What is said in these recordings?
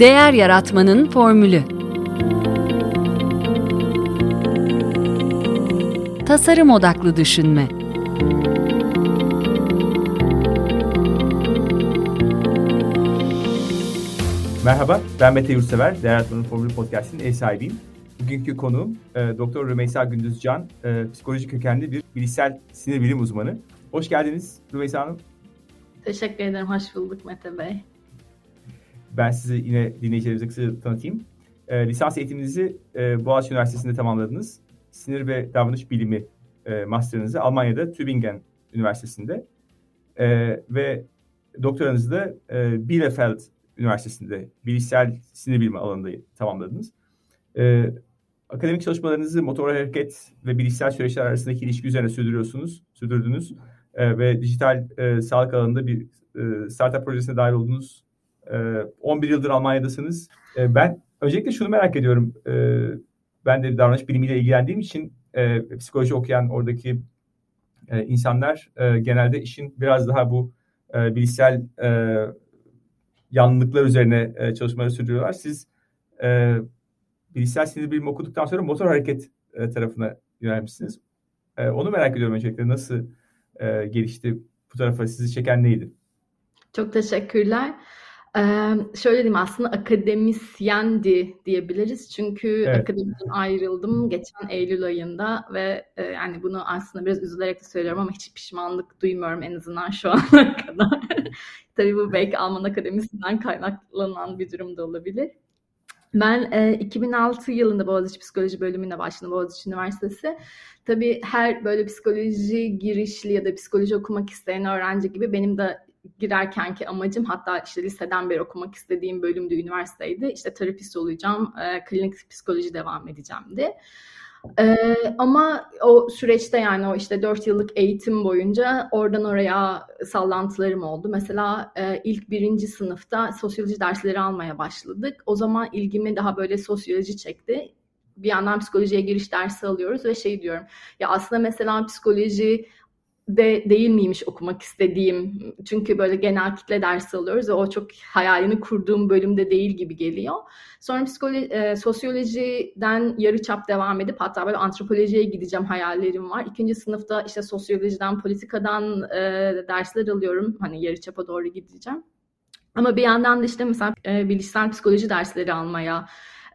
Değer Yaratmanın Formülü Tasarım Odaklı Düşünme Merhaba, ben Mete Yurtsever, Değer Yaratmanın Formülü Podcast'in ev sahibiyim. Bugünkü konuğum e, Doktor Rümeysa Gündüzcan, e, psikoloji kökenli bir bilişsel sinir bilim uzmanı. Hoş geldiniz Rümeysa Hanım. Teşekkür ederim, hoş bulduk Mete Bey. Ben sizi yine dinleyicilerimize kısaca tanıtayım. E, lisans eğitiminizi e, Boğaziçi Üniversitesi'nde tamamladınız. Sinir ve davranış bilimi e, master'ınızı Almanya'da Tübingen Üniversitesi'nde e, ve doktoranızı da e, Bielefeld Üniversitesi'nde bilişsel sinir bilimi alanında tamamladınız. E, akademik çalışmalarınızı motor hareket ve bilişsel süreçler arasındaki ilişki üzerine sürdürüyorsunuz, sürdürdünüz e, ve dijital e, sağlık alanında bir e, startup projesine dahil oldunuz. E, 11 yıldır Almanya'dasınız. E, ben öncelikle şunu merak ediyorum. E, ben de davranış bilimiyle ilgilendiğim için e, psikoloji okuyan oradaki e, insanlar e, genelde işin biraz daha bu bilişsel yanlılıklar üzerine çalışmaları sürdürüyorlar. Siz bilişsel sinir bilimi okuduktan sonra motor hareket tarafına yönelmişsiniz. Onu merak ediyorum öncelikle. Nasıl gelişti bu tarafa? Sizi çeken neydi? Çok teşekkürler. Ee, şöyle diyeyim aslında akademisyendi diyebiliriz. Çünkü evet. akademiden ayrıldım geçen Eylül ayında ve e, yani bunu aslında biraz üzülerek de söylüyorum ama hiç pişmanlık duymuyorum en azından şu ana kadar. Tabii bu belki Alman Akademisi'nden kaynaklanan bir durum da olabilir. Ben e, 2006 yılında Boğaziçi Psikoloji bölümüne başladım Boğaziçi Üniversitesi. Tabii her böyle psikoloji girişli ya da psikoloji okumak isteyen öğrenci gibi benim de girerkenki amacım hatta işte liseden beri okumak istediğim bölümde üniversiteydi. İşte terapist olacağım, e, klinik psikoloji devam edeceğimdi. Ee, ama o süreçte yani o işte dört yıllık eğitim boyunca oradan oraya sallantılarım oldu. Mesela e, ilk birinci sınıfta sosyoloji dersleri almaya başladık. O zaman ilgimi daha böyle sosyoloji çekti. Bir yandan psikolojiye giriş dersi alıyoruz ve şey diyorum. Ya aslında mesela psikoloji de değil miymiş okumak istediğim. Çünkü böyle genel kitle dersi alıyoruz ve o çok hayalini kurduğum bölümde değil gibi geliyor. Sonra psikoloji, e, sosyolojiden yarı çap devam edip hatta böyle antropolojiye gideceğim hayallerim var. İkinci sınıfta işte sosyolojiden, politikadan e, dersler alıyorum. Hani yarı çapa doğru gideceğim. Ama bir yandan da işte mesela e, bilişsel psikoloji dersleri almaya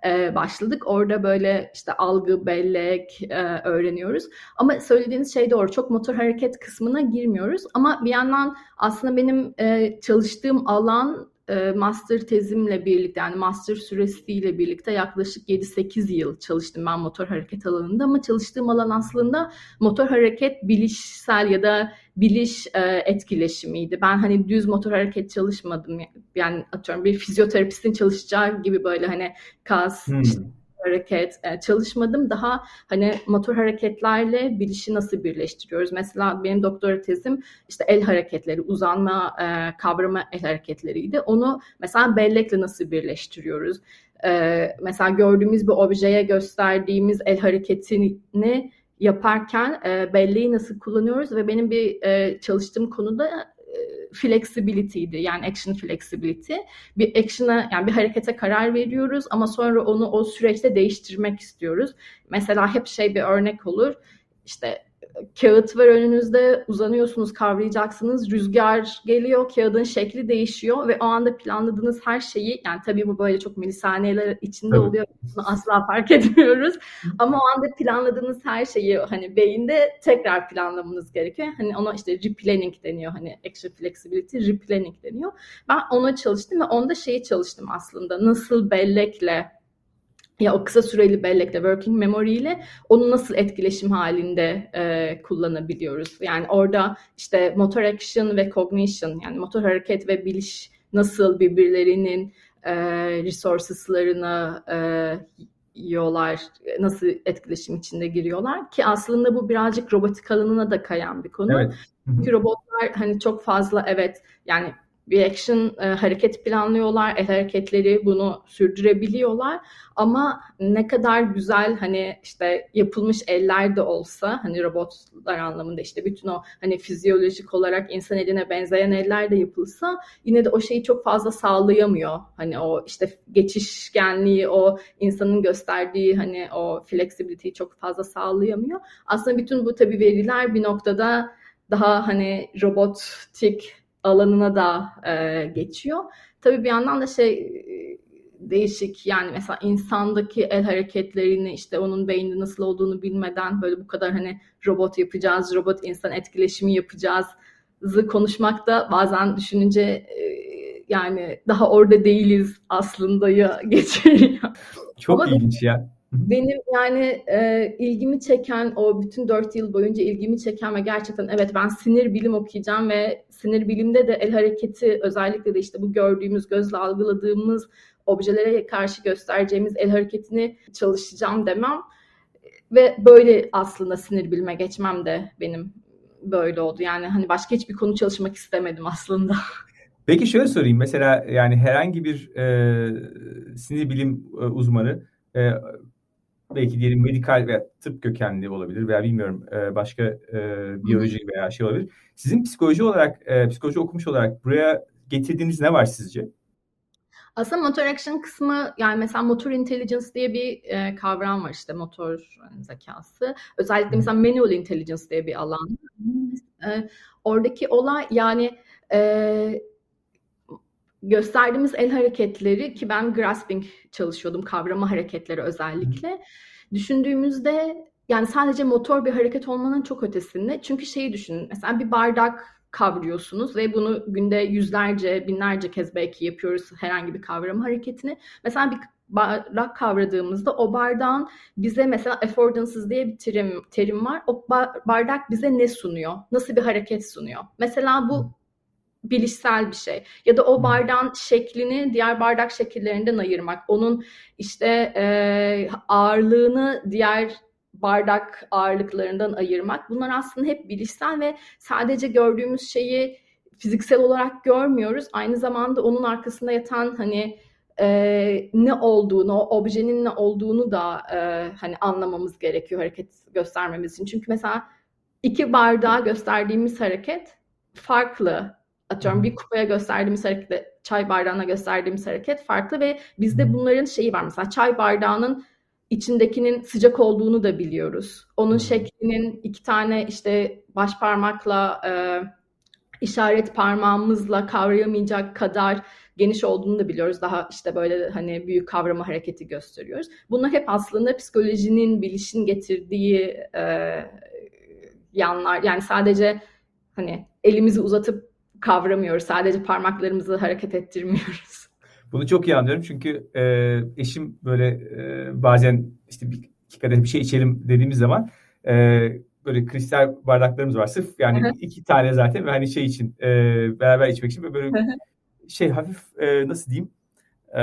e, başladık. Orada böyle işte algı, bellek e, öğreniyoruz. Ama söylediğiniz şey doğru. Çok motor hareket kısmına girmiyoruz. Ama bir yandan aslında benim e, çalıştığım alan e, master tezimle birlikte yani master süresiyle birlikte yaklaşık 7-8 yıl çalıştım ben motor hareket alanında ama çalıştığım alan aslında motor hareket bilişsel ya da biliş e, etkileşimiydi. Ben hani düz motor hareket çalışmadım. Yani atıyorum bir fizyoterapistin çalışacağı gibi böyle hani kas, hmm. işte hareket e, çalışmadım. Daha hani motor hareketlerle bilişi nasıl birleştiriyoruz? Mesela benim doktora tezim işte el hareketleri, uzanma e, kavrama el hareketleriydi. Onu mesela bellekle nasıl birleştiriyoruz? E, mesela gördüğümüz bir objeye gösterdiğimiz el hareketini yaparken e, belleği nasıl kullanıyoruz ve benim bir e, çalıştığım konuda flexibility'ydi. Yani action flexibility. Bir action'a yani bir harekete karar veriyoruz ama sonra onu o süreçte değiştirmek istiyoruz. Mesela hep şey bir örnek olur. İşte kağıt var önünüzde uzanıyorsunuz kavrayacaksınız. Rüzgar geliyor kağıdın şekli değişiyor ve o anda planladığınız her şeyi yani tabii bu böyle çok milisaniyeler içinde evet. oluyor bunu asla fark etmiyoruz. Ama o anda planladığınız her şeyi hani beyinde tekrar planlamanız gerekiyor. Hani ona işte replanning deniyor hani extra flexibility replanning deniyor. Ben ona çalıştım ve onda şeyi çalıştım aslında. Nasıl bellekle ya o kısa süreli bellekle, working memory ile onu nasıl etkileşim halinde e, kullanabiliyoruz? Yani orada işte motor action ve cognition yani motor hareket ve biliş nasıl birbirlerinin e, resources'larını e, yiyorlar, nasıl etkileşim içinde giriyorlar ki aslında bu birazcık robotik alanına da kayan bir konu. Evet. Çünkü robotlar hani çok fazla evet yani bir action e, hareket planlıyorlar. El hareketleri bunu sürdürebiliyorlar. Ama ne kadar güzel hani işte yapılmış eller de olsa hani robotlar anlamında işte bütün o hani fizyolojik olarak insan eline benzeyen eller de yapılsa yine de o şeyi çok fazla sağlayamıyor. Hani o işte geçişkenliği, o insanın gösterdiği hani o flexibility'yi çok fazla sağlayamıyor. Aslında bütün bu tabii veriler bir noktada daha hani robotik alanına da e, geçiyor. Tabii bir yandan da şey değişik yani mesela insandaki el hareketlerini işte onun beyninde nasıl olduğunu bilmeden böyle bu kadar hani robot yapacağız, robot insan etkileşimi yapacağız zı konuşmakta bazen düşününce e, yani daha orada değiliz aslında ya geçiriyor. Çok Ama ilginç ya. Benim yani e, ilgimi çeken o bütün dört yıl boyunca ilgimi çeken ve gerçekten evet ben sinir bilim okuyacağım ve sinir bilimde de el hareketi özellikle de işte bu gördüğümüz gözle algıladığımız objelere karşı göstereceğimiz el hareketini çalışacağım demem ve böyle aslında sinir bilime geçmem de benim böyle oldu. Yani hani başka hiçbir konu çalışmak istemedim aslında. Peki şöyle sorayım. Mesela yani herhangi bir e, sinir bilim e, uzmanı e, belki diyelim medikal veya tıp kökenli olabilir veya bilmiyorum e, başka e, biyoloji veya şey olabilir. Sizin psikoloji olarak, e, psikoloji okumuş olarak buraya getirdiğiniz ne var sizce? Aslında motor action kısmı yani mesela motor intelligence diye bir e, kavram var işte motor zekası. Özellikle mesela manual intelligence diye bir alan. E, oradaki olay yani e, gösterdiğimiz el hareketleri ki ben grasping çalışıyordum kavrama hareketleri özellikle. Düşündüğümüzde yani sadece motor bir hareket olmanın çok ötesinde. Çünkü şeyi düşünün. Mesela bir bardak kavruyorsunuz ve bunu günde yüzlerce, binlerce kez belki yapıyoruz herhangi bir kavrama hareketini. Mesela bir bardak kavradığımızda o bardağın bize mesela affordances diye bir terim, terim var. O bardak bize ne sunuyor? Nasıl bir hareket sunuyor? Mesela bu bilişsel bir şey. Ya da o bardağın şeklini diğer bardak şekillerinden ayırmak. Onun işte e, ağırlığını diğer bardak ağırlıklarından ayırmak. Bunlar aslında hep bilişsel ve sadece gördüğümüz şeyi fiziksel olarak görmüyoruz. Aynı zamanda onun arkasında yatan hani e, ne olduğunu, o objenin ne olduğunu da e, hani anlamamız gerekiyor hareket göstermemiz için. Çünkü mesela iki bardağa gösterdiğimiz hareket farklı atıyorum bir kupaya gösterdiğimiz hareketle çay bardağına gösterdiğimiz hareket farklı ve bizde bunların şeyi var mesela çay bardağının içindekinin sıcak olduğunu da biliyoruz. Onun şeklinin iki tane işte baş parmakla e, işaret parmağımızla kavrayamayacak kadar geniş olduğunu da biliyoruz. Daha işte böyle hani büyük kavrama hareketi gösteriyoruz. Bunlar hep aslında psikolojinin, bilişin getirdiği e, yanlar. Yani sadece hani elimizi uzatıp kavramıyoruz. Sadece parmaklarımızı hareket ettirmiyoruz. Bunu çok iyi anlıyorum çünkü e, eşim böyle e, bazen işte bir iki kadeh bir şey içelim dediğimiz zaman e, böyle kristal bardaklarımız var. Sırf yani iki tane zaten ve hani şey için e, beraber içmek için böyle şey hafif e, nasıl diyeyim e,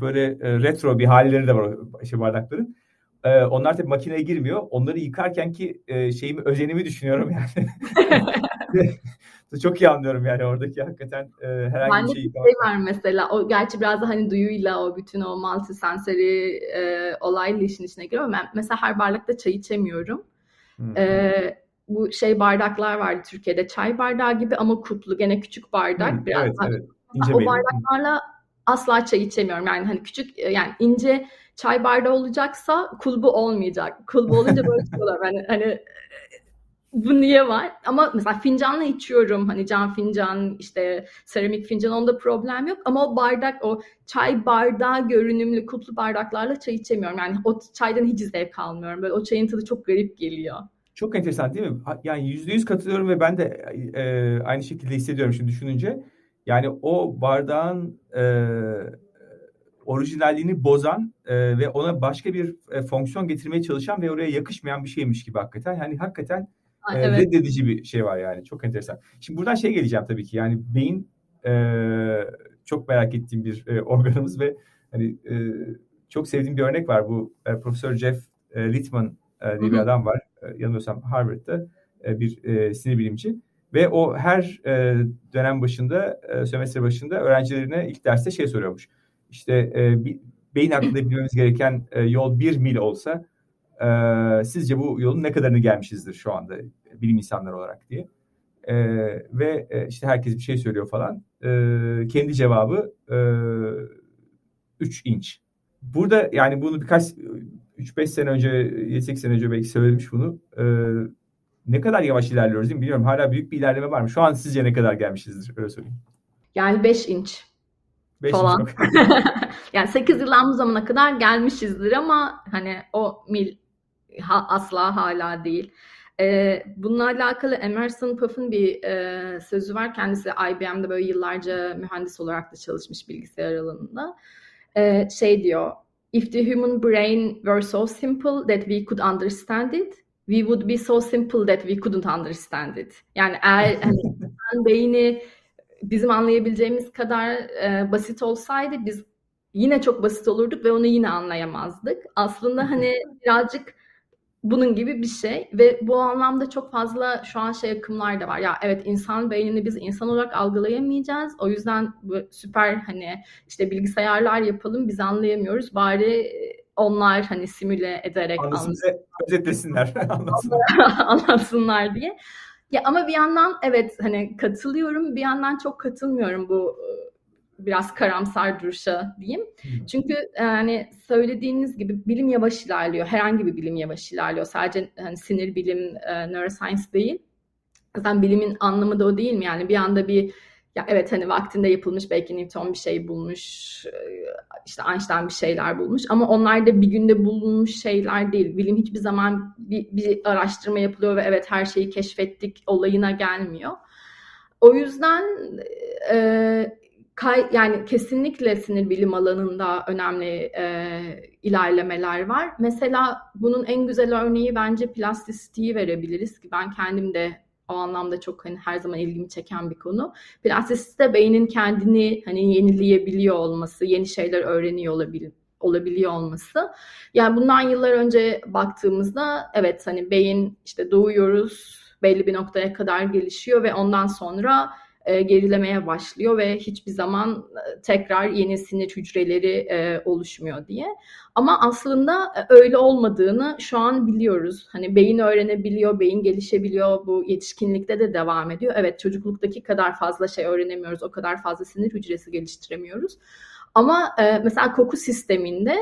böyle e, retro bir halleri de var şey bardakların. E, onlar tabii makineye girmiyor. Onları yıkarken ki e, şeyimi özenimi düşünüyorum yani. çok iyi anlıyorum yani oradaki hakikaten e, herhangi ben bir şey. şey var mesela o gerçi biraz da hani duyuyla o bütün o multisensory e, olayla işin içine giriyor. Ben mesela her bardakta çay içemiyorum. Hmm. E, bu şey bardaklar vardı Türkiye'de çay bardağı gibi ama kuplu gene küçük bardak hmm, biraz. Evet, evet. İnce o bardaklarla asla çay içemiyorum. Yani hani küçük yani ince çay bardağı olacaksa kulbu olmayacak. Kulbu olunca böyle çıkıyorlar. Şey yani hani bu niye var? Ama mesela fincanla içiyorum. Hani cam fincan, işte seramik fincan onda problem yok. Ama o bardak, o çay bardağı görünümlü kutlu bardaklarla çay içemiyorum. Yani o çaydan hiç zevk almıyorum. Böyle o çayın tadı çok garip geliyor. Çok enteresan değil mi? Yani yüzde yüz katılıyorum ve ben de e, aynı şekilde hissediyorum şimdi düşününce. Yani o bardağın e, orijinalliğini bozan e, ve ona başka bir e, fonksiyon getirmeye çalışan ve oraya yakışmayan bir şeymiş gibi hakikaten. Yani hakikaten e, evet. reddedici bir şey var yani. Çok enteresan. Şimdi buradan şey geleceğim tabii ki. Yani beyin e, çok merak ettiğim bir e, organımız ve hani e, çok sevdiğim bir örnek var. Bu e, Profesör Jeff e, Littman e, diye bir adam var. E, yanılmıyorsam Harvard'da e, bir e, sinir bilimci. Ve o her e, dönem başında, e, sömestr başında öğrencilerine ilk derste şey soruyormuş. İşte e, bir, beyin hakkında bilmemiz gereken e, yol bir mil olsa e, sizce bu yolun ne kadarını gelmişizdir şu anda bilim insanları olarak diye. E, ve e, işte herkes bir şey söylüyor falan. E, kendi cevabı e, 3 inç. Burada yani bunu birkaç 3-5 sene önce 7-8 sene önce belki söylemiş bunu. E, ne kadar yavaş ilerliyoruz değil mi? Bilmiyorum. Hala büyük bir ilerleme var mı? Şu an sizce ne kadar gelmişizdir? Öyle söyleyeyim. Yani 5 inç. 5 falan. Inç yani 8 yıldan bu zamana kadar gelmişizdir ama hani o mil ha, asla hala değil. Ee, bununla alakalı Emerson Puff'ın bir e, sözü var. Kendisi IBM'de böyle yıllarca mühendis olarak da çalışmış bilgisayar alanında. Ee, şey diyor, If the human brain were so simple that we could understand it, we would be so simple that we couldn't understand it. Yani eğer hani, beyni bizim anlayabileceğimiz kadar e, basit olsaydı biz yine çok basit olurduk ve onu yine anlayamazdık. Aslında hani birazcık bunun gibi bir şey ve bu anlamda çok fazla şu an şey akımlar da var. Ya evet insan beynini biz insan olarak algılayamayacağız. O yüzden bu süper hani işte bilgisayarlar yapalım biz anlayamıyoruz. Bari onlar hani simüle ederek anlasınlar. özetlesinler. anlatsınlar diye. Ya ama bir yandan evet hani katılıyorum, bir yandan çok katılmıyorum bu biraz karamsar duruşa diyeyim. Çünkü yani söylediğiniz gibi bilim yavaş ilerliyor. Herhangi bir bilim yavaş ilerliyor. Sadece hani sinir bilim, e, neuroscience değil. Zaten bilimin anlamı da o değil mi? Yani bir anda bir ya evet hani vaktinde yapılmış belki Newton bir şey bulmuş, işte Einstein bir şeyler bulmuş ama onlar da bir günde bulunmuş şeyler değil. Bilim hiçbir zaman bir, bir araştırma yapılıyor ve evet her şeyi keşfettik olayına gelmiyor. O yüzden e, kay, yani kesinlikle sinir bilim alanında önemli e, ilerlemeler var. Mesela bunun en güzel örneği bence plastisitiyi verebiliriz ki ben kendim de o anlamda çok hani her zaman ilgimi çeken bir konu. Plastisite beynin kendini hani yenileyebiliyor olması, yeni şeyler öğreniyor olabilir olabiliyor olması. Yani bundan yıllar önce baktığımızda evet hani beyin işte doğuyoruz belli bir noktaya kadar gelişiyor ve ondan sonra e, gerilemeye başlıyor ve hiçbir zaman e, tekrar yeni sinir hücreleri e, oluşmuyor diye. Ama aslında öyle olmadığını şu an biliyoruz. Hani beyin öğrenebiliyor, beyin gelişebiliyor. Bu yetişkinlikte de devam ediyor. Evet çocukluktaki kadar fazla şey öğrenemiyoruz. O kadar fazla sinir hücresi geliştiremiyoruz. Ama mesela koku sisteminde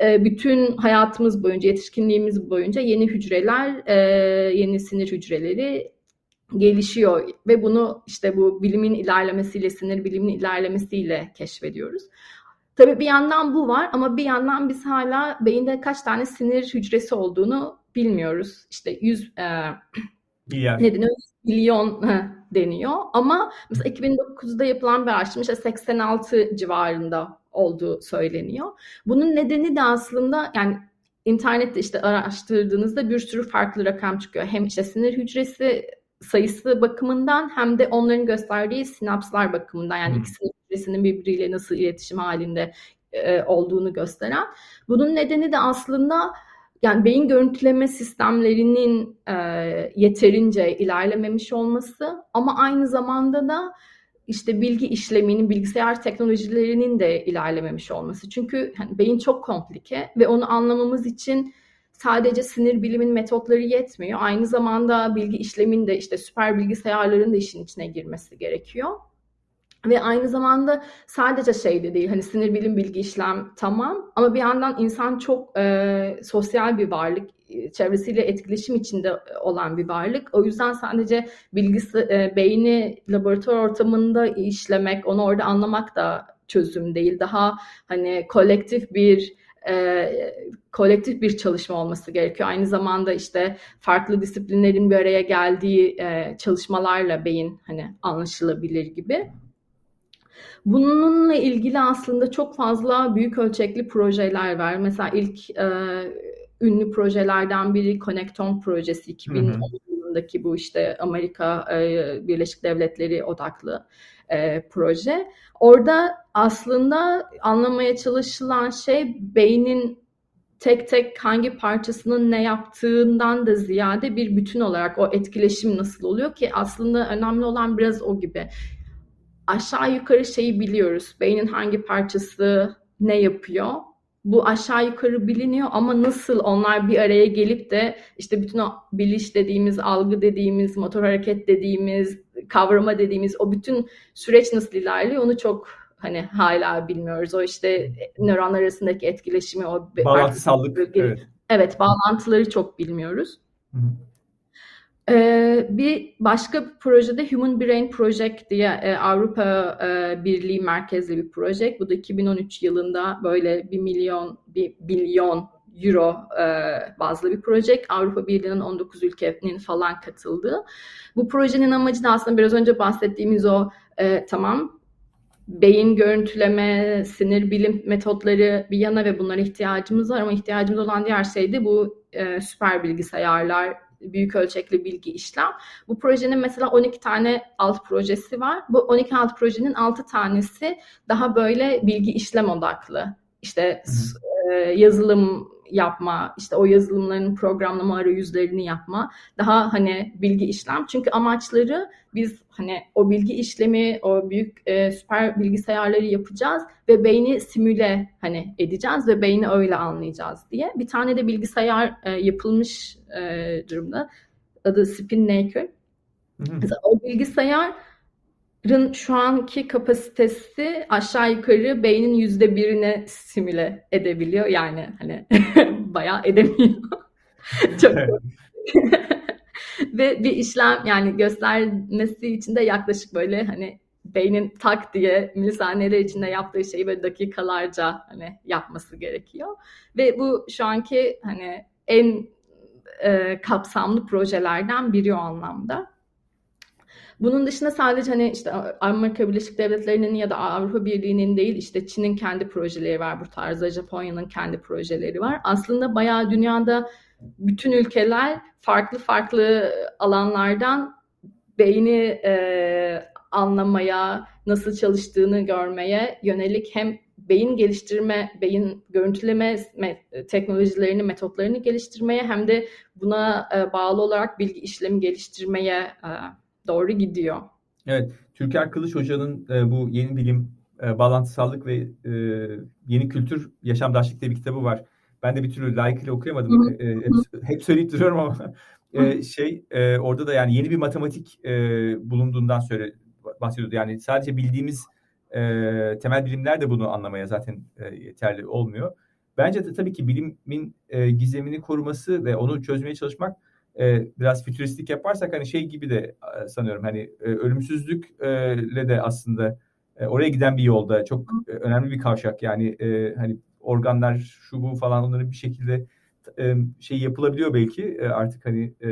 bütün hayatımız boyunca, yetişkinliğimiz boyunca yeni hücreler, yeni sinir hücreleri gelişiyor ve bunu işte bu bilimin ilerlemesiyle, sinir bilimin ilerlemesiyle keşfediyoruz. Tabii bir yandan bu var ama bir yandan biz hala beyinde kaç tane sinir hücresi olduğunu bilmiyoruz. İşte 100 e, ne deniyor? Milyon deniyor. Ama mesela 2009'da yapılan bir araştırma işte 86 civarında olduğu söyleniyor. Bunun nedeni de aslında yani internette işte araştırdığınızda bir sürü farklı rakam çıkıyor. Hem işte sinir hücresi sayısı bakımından hem de onların gösterdiği sinapslar bakımından yani hmm. ikisinin hücresinin birbiriyle nasıl iletişim halinde e, olduğunu gösteren. Bunun nedeni de aslında yani beyin görüntüleme sistemlerinin e, yeterince ilerlememiş olması ama aynı zamanda da işte bilgi işleminin, bilgisayar teknolojilerinin de ilerlememiş olması. Çünkü hani beyin çok komplike ve onu anlamamız için sadece sinir bilimin metotları yetmiyor. Aynı zamanda bilgi işlemin de işte süper bilgisayarların da işin içine girmesi gerekiyor. Ve aynı zamanda sadece şey de değil hani sinir bilim bilgi işlem tamam ama bir yandan insan çok e, sosyal bir varlık çevresiyle etkileşim içinde olan bir varlık. O yüzden sadece bilgisi e, beyni laboratuvar ortamında işlemek onu orada anlamak da çözüm değil. Daha hani kolektif bir e, kolektif bir çalışma olması gerekiyor. Aynı zamanda işte farklı disiplinlerin bir araya geldiği e, çalışmalarla beyin hani anlaşılabilir gibi. Bununla ilgili aslında çok fazla büyük ölçekli projeler var. Mesela ilk e, ünlü projelerden biri Connecton projesi 2010 yılındaki bu işte Amerika e, Birleşik Devletleri odaklı e, proje. Orada aslında anlamaya çalışılan şey beynin tek tek hangi parçasının ne yaptığından da ziyade bir bütün olarak o etkileşim nasıl oluyor ki aslında önemli olan biraz o gibi. Aşağı yukarı şeyi biliyoruz. Beynin hangi parçası ne yapıyor bu aşağı yukarı biliniyor ama nasıl onlar bir araya gelip de işte bütün o biliş dediğimiz, algı dediğimiz, motor hareket dediğimiz, kavrama dediğimiz o bütün süreç nasıl ilerliyor onu çok hani hala bilmiyoruz. O işte nöronlar arasındaki etkileşimi, o bağlantısallık. Evet. evet, bağlantıları çok bilmiyoruz. Hı hı. Ee, bir başka projede Human Brain Project diye e, Avrupa e, Birliği merkezli bir proje. Bu da 2013 yılında böyle bir milyon, bir milyon euro e, bazlı bir proje. Avrupa Birliği'nin 19 ülkenin falan katıldığı. Bu projenin amacı da aslında biraz önce bahsettiğimiz o e, tamam beyin görüntüleme, sinir bilim metotları bir yana ve bunlara ihtiyacımız var ama ihtiyacımız olan diğer şey de bu e, süper bilgisayarlar, büyük ölçekli bilgi işlem. Bu projenin mesela 12 tane alt projesi var. Bu 12 alt projenin 6 tanesi daha böyle bilgi işlem odaklı. İşte e, yazılım yapma, işte o yazılımların programlama arayüzlerini yapma, daha hani bilgi işlem. Çünkü amaçları biz hani o bilgi işlemi, o büyük e, süper bilgisayarları yapacağız ve beyni simüle hani edeceğiz ve beyni öyle anlayacağız diye. Bir tane de bilgisayar e, yapılmış e, durumda. Adı Spinnaker. Mesela o bilgisayar şu anki kapasitesi aşağı yukarı beynin yüzde birine simüle edebiliyor. Yani hani bayağı edemiyor. Çok Ve bir işlem yani göstermesi için de yaklaşık böyle hani beynin tak diye milisaniyeler içinde yaptığı şeyi böyle dakikalarca hani yapması gerekiyor. Ve bu şu anki hani en e, kapsamlı projelerden biri o anlamda. Bunun dışında sadece hani işte Amerika Birleşik Devletleri'nin ya da Avrupa Birliği'nin değil işte Çin'in kendi projeleri var bu tarzda, Japonya'nın kendi projeleri var. Aslında bayağı dünyada bütün ülkeler farklı farklı alanlardan beyni e, anlamaya, nasıl çalıştığını görmeye yönelik hem beyin geliştirme, beyin görüntüleme teknolojilerini, metotlarını geliştirmeye hem de buna e, bağlı olarak bilgi işlemi geliştirmeye e, doğru gidiyor. Evet, Türker Kılıç Hoca'nın e, bu yeni bilim, e, bağlantısallık ve e, yeni kültür yaşamdaşlık diye bir kitabı var. Ben de bir türlü layıkıyla okuyamadım. E, e, hep, hep söyleyip duruyorum ama e, şey e, orada da yani yeni bir matematik e, bulunduğundan söyle bahsediyordu. Yani sadece bildiğimiz e, temel bilimler de bunu anlamaya zaten e, yeterli olmuyor. Bence de tabii ki bilimin e, gizemini koruması ve onu çözmeye çalışmak e, biraz fütüristik yaparsak hani şey gibi de e, sanıyorum. Hani e, ölümsüzlükle de aslında e, oraya giden bir yolda çok e, önemli bir kavşak. Yani e, hani organlar şu bu falan onların bir şekilde e, şey yapılabiliyor belki. E, artık hani e,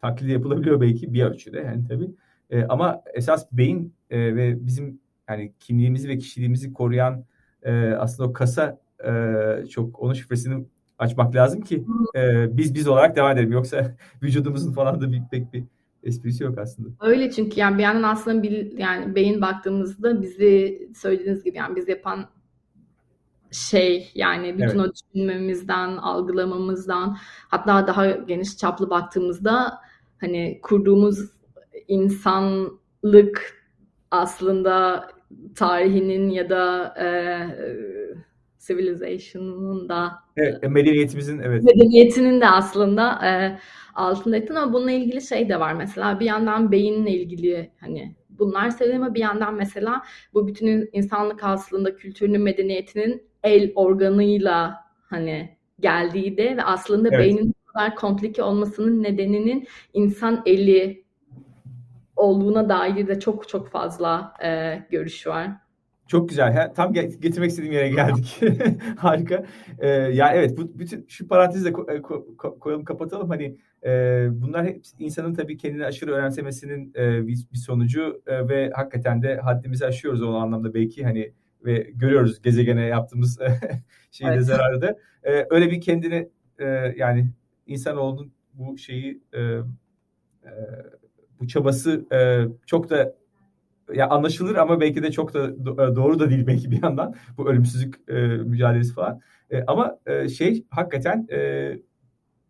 taklidi yapılabiliyor belki bir ölçüde yani tabii. E, ama esas beyin e, ve bizim yani kimliğimizi ve kişiliğimizi koruyan e, aslında o kasa e, çok onun şifresini açmak lazım ki e, biz biz olarak devam edelim. Yoksa vücudumuzun falan da bir, pek bir esprisi yok aslında. Öyle çünkü yani bir yandan aslında bir, yani beyin baktığımızda bizi söylediğiniz gibi yani biz yapan şey yani bütün evet. o düşünmemizden, algılamamızdan hatta daha geniş çaplı baktığımızda hani kurduğumuz insanlık aslında tarihinin ya da e, civilization'ın da evet, e, medeniyetimizin evet medeniyetinin de aslında e, altında ettin ama bununla ilgili şey de var mesela bir yandan beyinle ilgili hani bunlar söylüyor ama bir yandan mesela bu bütün insanlık aslında kültürünün medeniyetinin el organıyla hani geldiği de ve aslında evet. beynin bu kadar komplike olmasının nedeninin insan eli olduğuna dair de çok çok fazla e, görüş var. Çok güzel. Ha, tam getirmek istediğim yere geldik. Harika. Ee, ya evet bu bütün şu parantezi de ko- ko- koyalım kapatalım. Hani e, bunlar hep insanın tabii kendini aşırı önemsemesinin e, bir, bir sonucu e, ve hakikaten de haddimizi aşıyoruz o anlamda belki hani ve görüyoruz gezegene yaptığımız şeyde evet. zararı da. E, öyle bir kendini e, yani insanoğlunun bu şeyi e, e, bu çabası e, çok da ya anlaşılır ama belki de çok da e, doğru da değil belki bir yandan bu ölümsüzlük e, mücadelesi falan. E, ama e, şey hakikaten e,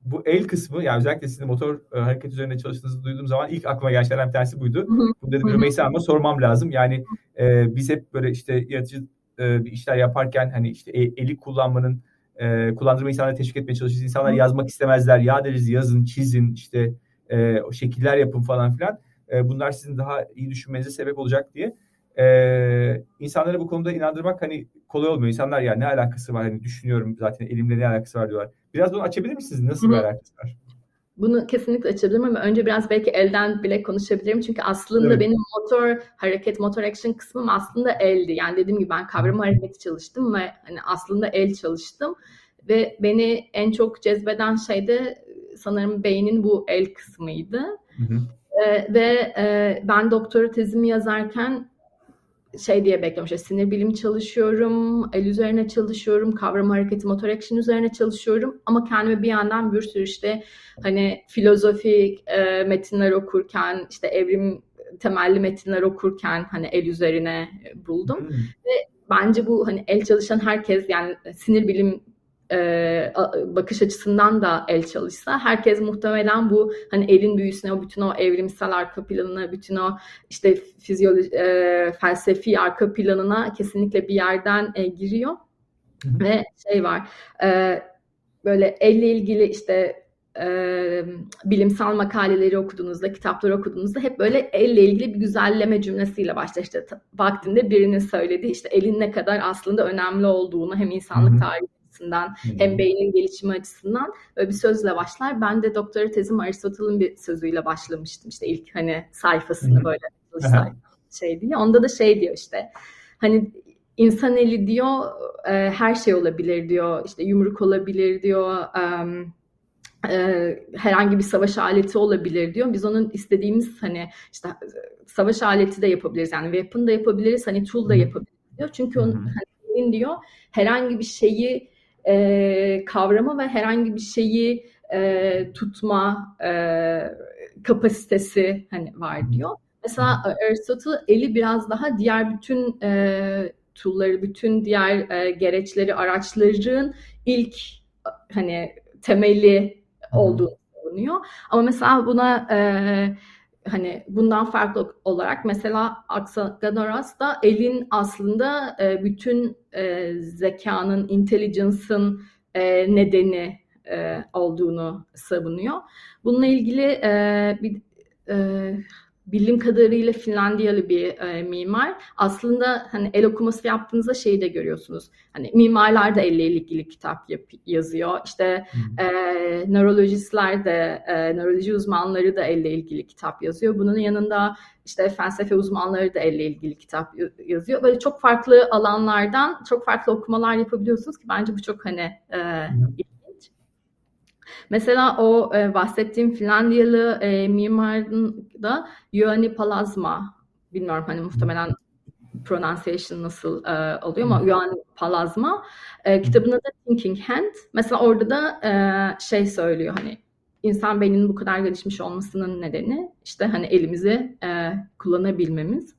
bu el kısmı yani özellikle sizin motor e, hareket üzerinde çalıştığınızı duyduğum zaman ilk aklıma şeylerden bir tanesi buydu. Bunu dedim Rümeysa Hanım'a sormam lazım. Yani e, biz hep böyle işte yaratıcı e, bir işler yaparken hani işte e, eli kullanmanın e, kullandırma insanları teşvik etmeye çalışırız. İnsanlar yazmak istemezler. Ya deriz yazın, çizin, işte e, o şekiller yapın falan filan. E, bunlar sizin daha iyi düşünmenize sebep olacak diye. E, insanları bu konuda inandırmak hani kolay olmuyor. İnsanlar ya ne alakası var hani düşünüyorum zaten elimde ne alakası var diyorlar. Biraz bunu açabilir misiniz? Nasıl Hı-hı. bir alakası var? Bunu kesinlikle açabilirim ama önce biraz belki elden bile konuşabilirim. Çünkü aslında evet. benim motor hareket, motor action kısmım aslında eldi. Yani dediğim gibi ben kavram hareketi çalıştım ve hani aslında el çalıştım. Ve beni en çok cezbeden şey de sanırım beynin bu el kısmıydı. Hı hı. Ee, ve e, ben doktora tezimi yazarken şey diye bekliyorum işte sinir bilim çalışıyorum, el üzerine çalışıyorum, kavram hareketi, motor action üzerine çalışıyorum ama kendimi bir yandan bir sürü işte hani filozofik e, metinler okurken, işte evrim temelli metinler okurken hani el üzerine buldum. Hmm. Ve bence bu hani el çalışan herkes yani sinir bilim e, bakış açısından da el çalışsa herkes muhtemelen bu hani elin büyüsüne o bütün o evrimsel arka planına bütün o işte fizyoloji e, felsefi arka planına kesinlikle bir yerden e, giriyor. Ve şey var e, böyle elle ilgili işte e, bilimsel makaleleri okuduğunuzda, kitapları okuduğunuzda hep böyle elle ilgili bir güzelleme cümlesiyle başlar. İşte vaktinde birinin söylediği işte elin ne kadar aslında önemli olduğunu hem insanlık tarihi açısından hmm. hem beynin gelişimi açısından böyle bir sözle başlar. Ben de doktora tezim Aristoteles'in bir sözüyle başlamıştım. İşte ilk hani sayfasını hmm. böyle şey diye. Onda da şey diyor işte hani insan eli diyor e, her şey olabilir diyor. İşte yumruk olabilir diyor. Um, e, herhangi bir savaş aleti olabilir diyor. Biz onun istediğimiz hani işte savaş aleti de yapabiliriz. Yani weapon da yapabiliriz. Hani tool da yapabiliriz diyor. Çünkü onun hani diyor herhangi bir şeyi e, kavrama ve herhangi bir şeyi e, tutma e, kapasitesi hani var diyor. Mesela Aristotle eli biraz daha diğer bütün e, tool'ları, bütün diğer e, gereçleri, araçların ilk hani temeli olduğunu savunuyor. Ama mesela buna e, hani bundan farklı olarak mesela Aksagadoras da elin aslında e, bütün e, zekanın, intelligence'ın e, nedeni e, olduğunu savunuyor. Bununla ilgili e, bir e, bildiğim kadarıyla Finlandiyalı bir e, mimar. Aslında hani el okuması yaptığınızda şeyi de görüyorsunuz. Hani mimarlar da elle ilgili kitap yap, yazıyor. İşte hmm. e, nörolojistler de, e, nöroloji uzmanları da elle ilgili kitap yazıyor. Bunun yanında işte felsefe uzmanları da elle ilgili kitap yazıyor. Böyle çok farklı alanlardan çok farklı okumalar yapabiliyorsunuz ki bence bu çok hani e, hmm. Mesela o e, bahsettiğim Finlandiyalı e, mimarın da Ioanni Palazma, bilmiyorum hani muhtemelen pronunciation nasıl e, oluyor ama Ioanni Palazma e, kitabında da Thinking Hand. Mesela orada da e, şey söylüyor hani insan beyninin bu kadar gelişmiş olmasının nedeni işte hani elimizi e, kullanabilmemiz.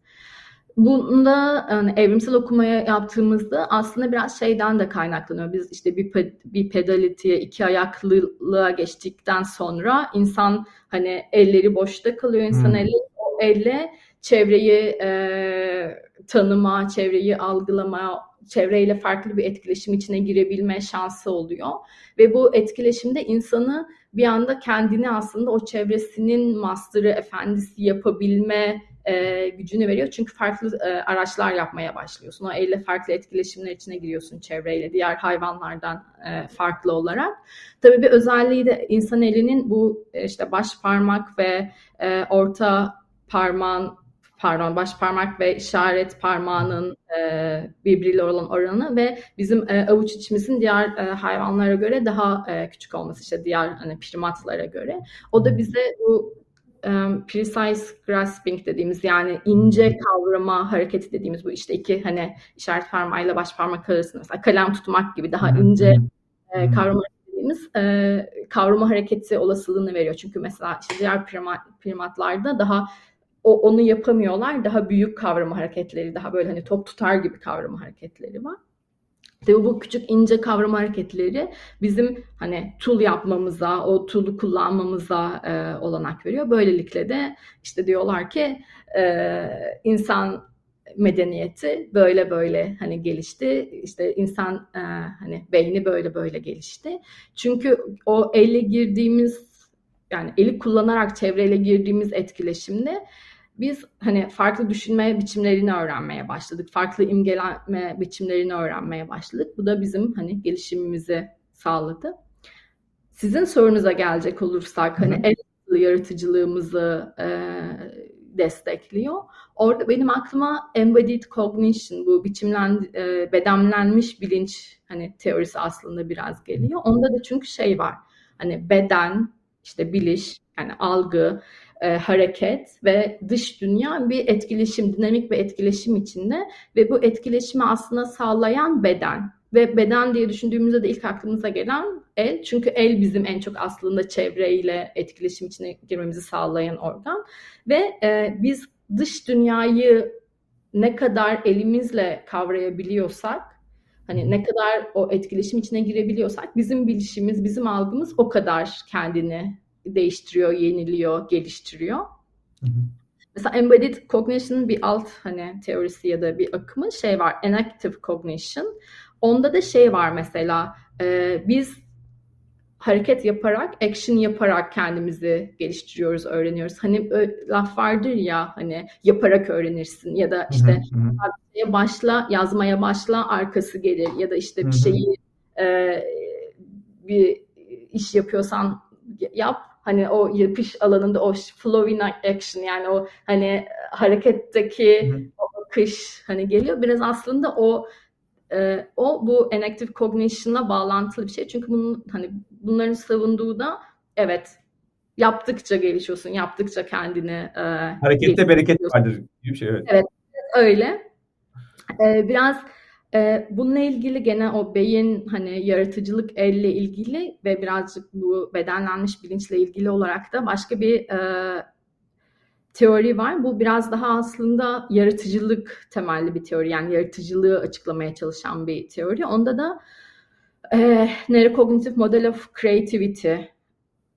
Bunda yani evrimsel okumaya yaptığımızda aslında biraz şeyden de kaynaklanıyor. Biz işte bir bir pedalitiye, iki ayaklılığa geçtikten sonra insan hani elleri boşta kalıyor. İnsan hmm. eli o elle çevreyi e, tanıma, çevreyi algılama, çevreyle farklı bir etkileşim içine girebilme şansı oluyor. Ve bu etkileşimde insanı bir anda kendini aslında o çevresinin master'ı, efendisi yapabilme e, gücünü veriyor. Çünkü farklı e, araçlar yapmaya başlıyorsun. O elle farklı etkileşimler içine giriyorsun çevreyle, diğer hayvanlardan e, farklı olarak. Tabii bir özelliği de insan elinin bu e, işte baş parmak ve e, orta parmağın pardon baş parmak ve işaret parmağının e, birbiriyle olan oranı ve bizim e, avuç içimizin diğer e, hayvanlara göre daha e, küçük olması işte diğer hani primatlara göre. O da bize bu um, precise grasping dediğimiz yani ince kavrama hareketi dediğimiz bu işte iki hani işaret parmağıyla baş parmak arasında mesela kalem tutmak gibi daha ince e, kavrama dediğimiz e, kavrama hareketi olasılığını veriyor. Çünkü mesela işte diğer primat, primatlarda daha o onu yapamıyorlar. Daha büyük kavrama hareketleri, daha böyle hani top tutar gibi kavrama hareketleri var. Tabii bu küçük ince kavrama hareketleri bizim hani tool yapmamıza, o tool'u kullanmamıza e, olanak veriyor. Böylelikle de işte diyorlar ki e, insan medeniyeti böyle böyle hani gelişti. İşte insan e, hani beyni böyle böyle gelişti. Çünkü o elle girdiğimiz yani eli kullanarak çevreyle girdiğimiz etkileşimde biz hani farklı düşünme biçimlerini öğrenmeye başladık. Farklı imgelenme biçimlerini öğrenmeye başladık. Bu da bizim hani gelişimimizi sağladı. Sizin sorunuza gelecek olursak hani el yaratıcılığımızı e, destekliyor. Orada benim aklıma embodied cognition bu biçimlen e, bedenlenmiş bilinç hani teorisi aslında biraz geliyor. Onda da çünkü şey var. Hani beden, işte biliş, yani algı, e, hareket ve dış dünya bir etkileşim, dinamik bir etkileşim içinde ve bu etkileşimi aslında sağlayan beden. Ve beden diye düşündüğümüzde de ilk aklımıza gelen el. Çünkü el bizim en çok aslında çevreyle etkileşim içine girmemizi sağlayan organ. Ve e, biz dış dünyayı ne kadar elimizle kavrayabiliyorsak, hani ne kadar o etkileşim içine girebiliyorsak bizim bilişimiz, bizim algımız o kadar kendini değiştiriyor, yeniliyor, geliştiriyor. Hı hı. Mesela embodied cognition'ın bir alt hani teorisi ya da bir akımı şey var, enactive cognition. Onda da şey var mesela, e, biz hareket yaparak, action yaparak kendimizi geliştiriyoruz, öğreniyoruz. Hani laf vardır ya hani yaparak öğrenirsin ya da işte hı. başla, yazmaya başla, arkası gelir ya da işte bir şeyi e, bir iş yapıyorsan yap hani o yapış alanında o flow in action yani o hani hareketteki Hı. o akış hani geliyor biraz aslında o e, o bu enactive cognition'la bağlantılı bir şey çünkü bunun hani bunların savunduğu da evet yaptıkça gelişiyorsun yaptıkça kendini e, harekette bereket vardır gibi bir şey evet. Evet öyle. Ee, biraz e, bununla ilgili gene o beyin hani yaratıcılık elle ilgili ve birazcık bu bedenlenmiş bilinçle ilgili olarak da başka bir e, teori var. Bu biraz daha aslında yaratıcılık temelli bir teori. Yani yaratıcılığı açıklamaya çalışan bir teori. Onda da e, Neurocognitive Model of Creativity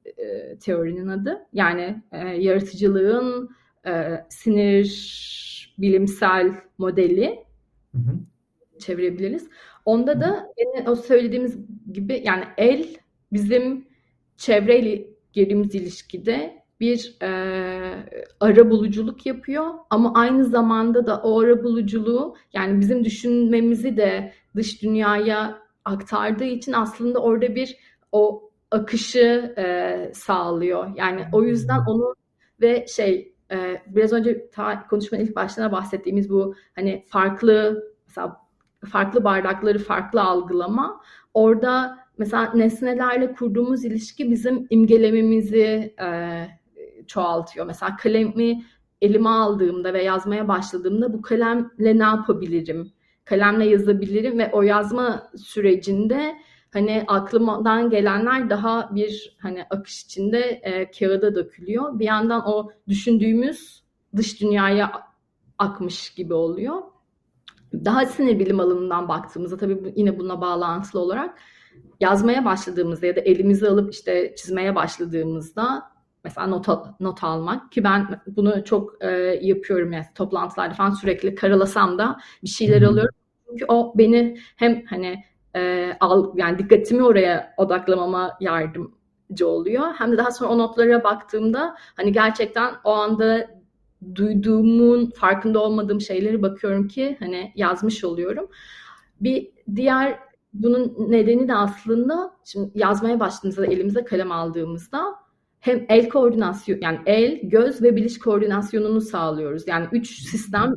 e, teorinin adı. Yani e, yaratıcılığın e, sinir bilimsel modeli. Hı hı çevirebiliriz. Onda da o söylediğimiz gibi yani el bizim çevreyle girdiğimiz ilişkide bir e, ara buluculuk yapıyor ama aynı zamanda da o ara buluculuğu yani bizim düşünmemizi de dış dünyaya aktardığı için aslında orada bir o akışı e, sağlıyor. Yani o yüzden onu ve şey e, biraz önce ta, konuşmanın ilk başlarına bahsettiğimiz bu hani farklı mesela farklı bardakları farklı algılama. Orada mesela nesnelerle kurduğumuz ilişki bizim imgelememizi e, çoğaltıyor. Mesela kalemi elime aldığımda ve yazmaya başladığımda bu kalemle ne yapabilirim? Kalemle yazabilirim ve o yazma sürecinde hani aklımdan gelenler daha bir hani akış içinde e, kağıda dökülüyor. Bir yandan o düşündüğümüz dış dünyaya akmış gibi oluyor daha sinir bilim alanından baktığımızda tabii yine buna bağlantılı olarak yazmaya başladığımızda ya da elimizi alıp işte çizmeye başladığımızda mesela not, not almak ki ben bunu çok e, yapıyorum yani toplantılarda falan sürekli karalasam da bir şeyler alıyorum. Çünkü o beni hem hani e, al yani dikkatimi oraya odaklamama yardımcı oluyor. Hem de daha sonra o notlara baktığımda hani gerçekten o anda duyduğumun farkında olmadığım şeyleri bakıyorum ki hani yazmış oluyorum. Bir diğer bunun nedeni de aslında şimdi yazmaya başladığımızda elimize kalem aldığımızda hem el koordinasyon yani el, göz ve biliş koordinasyonunu sağlıyoruz. Yani üç sistem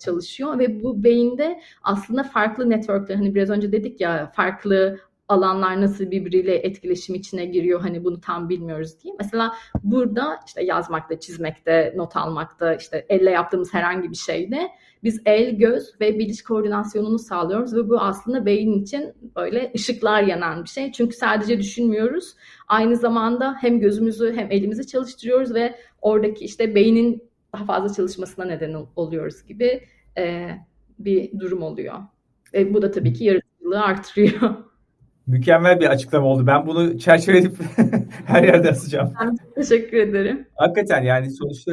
çalışıyor ve bu beyinde aslında farklı networkler hani biraz önce dedik ya farklı alanlar nasıl birbiriyle etkileşim içine giriyor hani bunu tam bilmiyoruz diye. Mesela burada işte yazmakta, çizmekte, not almakta, işte elle yaptığımız herhangi bir şeyde biz el, göz ve biliş koordinasyonunu sağlıyoruz ve bu aslında beyin için böyle ışıklar yanan bir şey. Çünkü sadece düşünmüyoruz. Aynı zamanda hem gözümüzü hem elimizi çalıştırıyoruz ve oradaki işte beynin daha fazla çalışmasına neden oluyoruz gibi e, bir durum oluyor. E, bu da tabii ki yaratıcılığı artırıyor. Mükemmel bir açıklama oldu. Ben bunu çerçeveleyip her yerde asacağım. Ben teşekkür ederim. Hakikaten yani sonuçta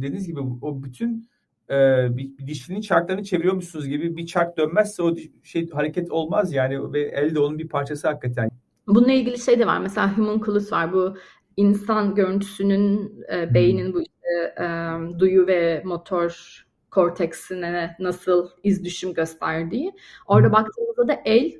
dediğiniz gibi o bütün e, bir, bir dişlinin çarklarını çeviriyormuşsunuz gibi bir çark dönmezse o şey hareket olmaz yani ve elde onun bir parçası hakikaten. Bununla ilgili şey de var. Mesela homunculus var. Bu insan görüntüsünün e, beynin bu işte, e, duyu ve motor korteksine nasıl iz düşüm gösterdiği. Orada baktığımızda da el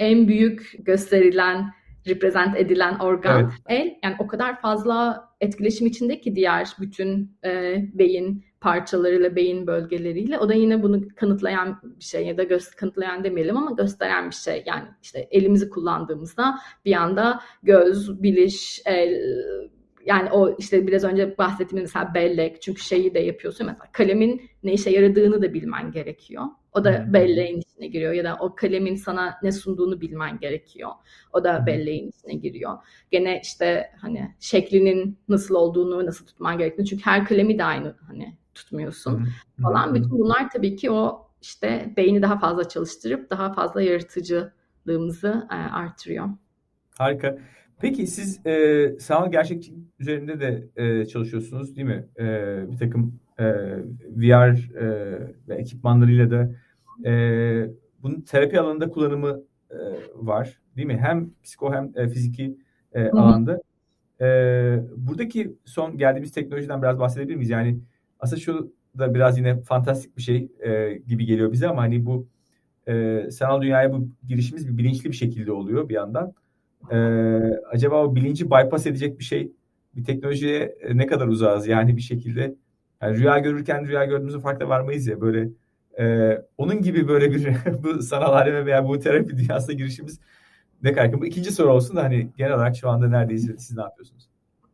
en büyük gösterilen, reprezent edilen organ evet. el. Yani o kadar fazla etkileşim içinde ki diğer bütün e, beyin parçalarıyla, beyin bölgeleriyle. O da yine bunu kanıtlayan bir şey ya da göz, kanıtlayan demeyelim ama gösteren bir şey. Yani işte elimizi kullandığımızda bir anda göz, biliş, el, yani o işte biraz önce bahsettiğimiz mesela bellek çünkü şeyi de yapıyorsun mesela kalemin ne işe yaradığını da bilmen gerekiyor. O da belleğin içine giriyor ya da o kalemin sana ne sunduğunu bilmen gerekiyor. O da belleğin içine giriyor. Gene işte hani şeklinin nasıl olduğunu, nasıl tutman gerektiğini çünkü her kalemi de aynı hani tutmuyorsun falan. Bütün bunlar tabii ki o işte beyni daha fazla çalıştırıp daha fazla yaratıcılığımızı e, artırıyor. Harika. Peki siz e, sanal gerçekçi üzerinde de e, çalışıyorsunuz değil mi? E, bir takım e, VR e, ve ekipmanlarıyla da e, bunun terapi alanında kullanımı e, var değil mi? Hem psiko hem e, fiziki e, alanda. E, buradaki son geldiğimiz teknolojiden biraz bahsedebilir miyiz? Yani aslında şu da biraz yine fantastik bir şey e, gibi geliyor bize ama hani bu e, sanal dünyaya bu girişimiz bir bilinçli bir şekilde oluyor bir yandan. E, acaba o bilinci bypass edecek bir şey bir teknolojiye ne kadar uzağız yani bir şekilde yani rüya görürken rüya gördüğümüzün farkına varmayız ya böyle e, onun gibi böyle bir bu sanal aleme veya bu terapi dünyasına girişimiz ne kadar bu ikinci soru olsun da hani genel olarak şu anda neredeyiz siz ne yapıyorsunuz?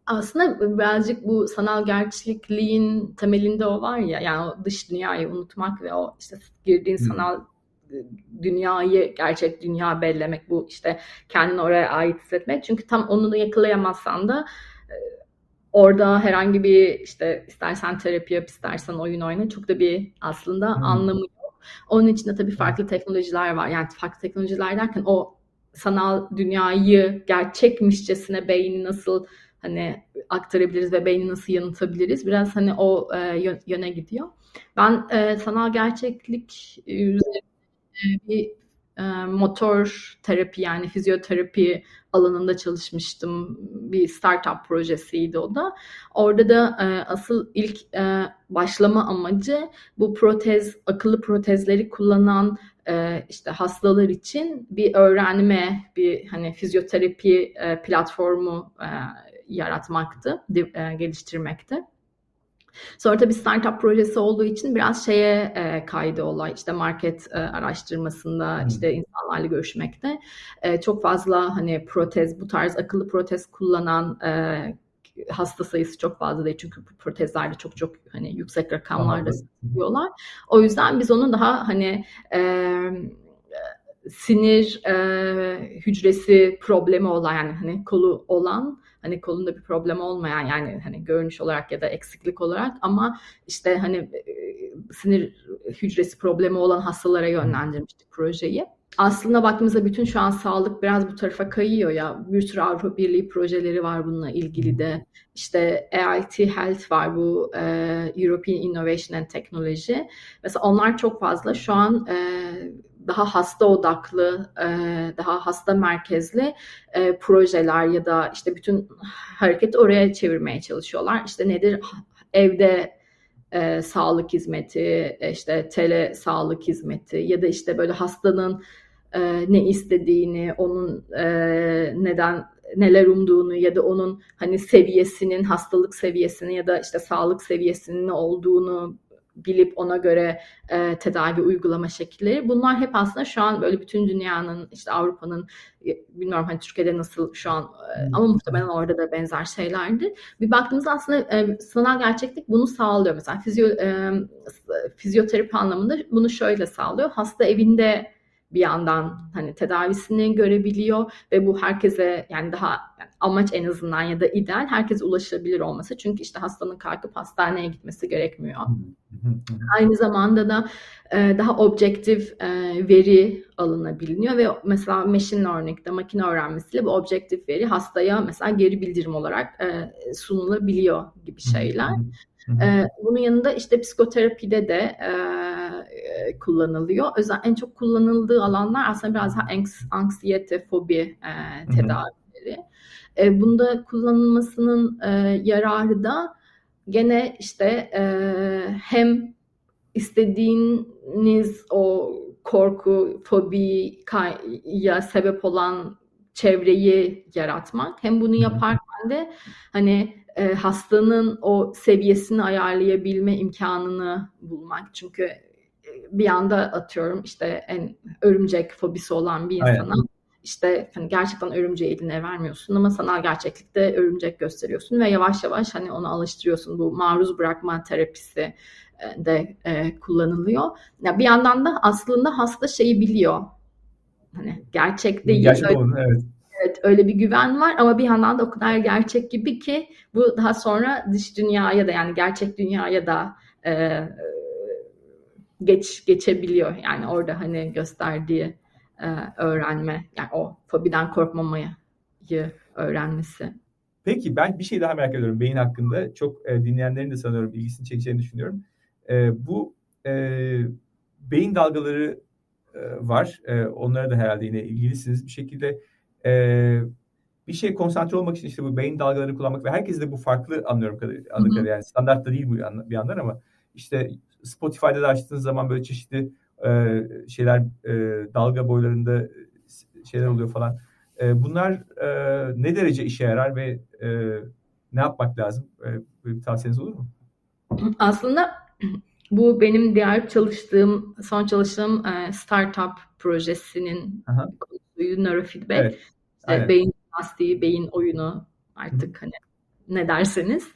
Aslında birazcık bu sanal gerçekliğin temelinde o var ya yani o dış dünyayı unutmak ve o işte girdiğin hmm. sanal dünyayı gerçek dünya bellemek bu işte kendini oraya ait hissetmek. Çünkü tam onu da yakalayamazsan da e, orada herhangi bir işte istersen terapi yap istersen oyun oyna çok da bir aslında hmm. anlamı yok. Onun için de tabii farklı teknolojiler var. Yani farklı teknolojiler derken o sanal dünyayı gerçekmişçesine beyni nasıl hani aktarabiliriz ve beyni nasıl yanıtabiliriz biraz hani o e, yöne gidiyor. Ben e, sanal gerçeklik üzerine bir e, motor terapi yani fizyoterapi alanında çalışmıştım. Bir startup projesiydi o da. Orada da e, asıl ilk e, başlama amacı bu protez, akıllı protezleri kullanan e, işte hastalar için bir öğrenme, bir hani fizyoterapi e, platformu e, yaratmaktı, e, geliştirmekti. Sonra tabii startup projesi olduğu için biraz şeye e, kaydı olay. İşte market e, araştırmasında, hmm. işte insanlarla görüşmekte. E, çok fazla hani protez, bu tarz akıllı protez kullanan e, hasta sayısı çok fazla değil çünkü protezlerde çok çok hani yüksek rakamlarda satılıyorlar. O yüzden biz onun daha hani e, sinir e, hücresi problemi olan yani hani kolu olan hani kolunda bir problem olmayan yani hani görünüş olarak ya da eksiklik olarak ama işte hani e, sinir hücresi problemi olan hastalara yönlendirmiştik projeyi. Aslında baktığımızda bütün şu an sağlık biraz bu tarafa kayıyor ya. Bir sürü Avrupa Birliği projeleri var bununla ilgili de. İşte AIT Health var bu e, European Innovation and Technology. Mesela onlar çok fazla şu an e, daha hasta odaklı, e, daha hasta merkezli e, projeler ya da işte bütün hareket oraya çevirmeye çalışıyorlar. İşte nedir? Evde e, sağlık hizmeti, işte tele sağlık hizmeti ya da işte böyle hastanın ne istediğini, onun neden neler umduğunu ya da onun hani seviyesinin, hastalık seviyesini ya da işte sağlık seviyesinin ne olduğunu bilip ona göre e, tedavi uygulama şekilleri. Bunlar hep aslında şu an böyle bütün dünyanın işte Avrupa'nın e, bilmiyorum hani Türkiye'de nasıl şu an e, ama muhtemelen orada da benzer şeylerdir. Bir baktığımızda aslında e, sanal gerçeklik bunu sağlıyor. Mesela fizyo, e, fizyoterapi anlamında bunu şöyle sağlıyor. Hasta evinde bir yandan hani tedavisini görebiliyor ve bu herkese yani daha yani amaç en azından ya da ideal herkese ulaşılabilir olması. Çünkü işte hastanın kalkıp hastaneye gitmesi gerekmiyor. Aynı zamanda da e, daha objektif e, veri alınabiliyor ve mesela machine learning'de makine öğrenmesiyle bu objektif veri hastaya mesela geri bildirim olarak e, sunulabiliyor gibi şeyler. E, bunun yanında işte psikoterapide de e, kullanılıyor. Özel en çok kullanıldığı alanlar aslında biraz daha anksiyete, fobi e, tedavileri. E, bunda kullanılmasının e, yararı da gene işte e, hem istediğiniz o korku, fobiye sebep olan çevreyi yaratmak. Hem bunu yaparken de hani e, hastanın o seviyesini ayarlayabilme imkanını bulmak. Çünkü e, bir anda atıyorum işte en örümcek fobisi olan bir insana Aynen. işte hani gerçekten örümceği eline vermiyorsun ama sanal gerçeklikte örümcek gösteriyorsun ve yavaş yavaş hani onu alıştırıyorsun. Bu maruz bırakma terapisi e, de e, kullanılıyor. Ya bir yandan da aslında hasta şeyi biliyor. Hani gerçek değil. Gerçek olduğunu, evet. Öyle bir güven var ama bir yandan da o kadar gerçek gibi ki bu daha sonra dış dünyaya da yani gerçek dünyaya da e, geç geçebiliyor. Yani orada hani gösterdiği e, öğrenme yani o fobiden korkmamayı öğrenmesi. Peki ben bir şey daha merak ediyorum beyin hakkında. Çok e, dinleyenlerin de sanıyorum ilgisini çekeceğini düşünüyorum. E, bu e, beyin dalgaları e, var. E, onlara da herhalde yine ilgilisiniz bir şekilde. E, bir şey konsantre olmak için işte bu beyin dalgaları kullanmak ve herkes de bu farklı anlıyorum kadarıyla. Yani standart da değil bu bir yandan ama işte Spotify'da da açtığınız zaman böyle çeşitli e, şeyler e, dalga boylarında şeyler oluyor falan. E, bunlar e, ne derece işe yarar ve e, ne yapmak lazım? E, bir tavsiyeniz olur mu? Aslında bu benim diğer çalıştığım, son çalıştığım e, startup projesinin konusuydu neurofeedback. Evet. İşte beyin lastiği, beyin oyunu artık Hı. hani ne derseniz.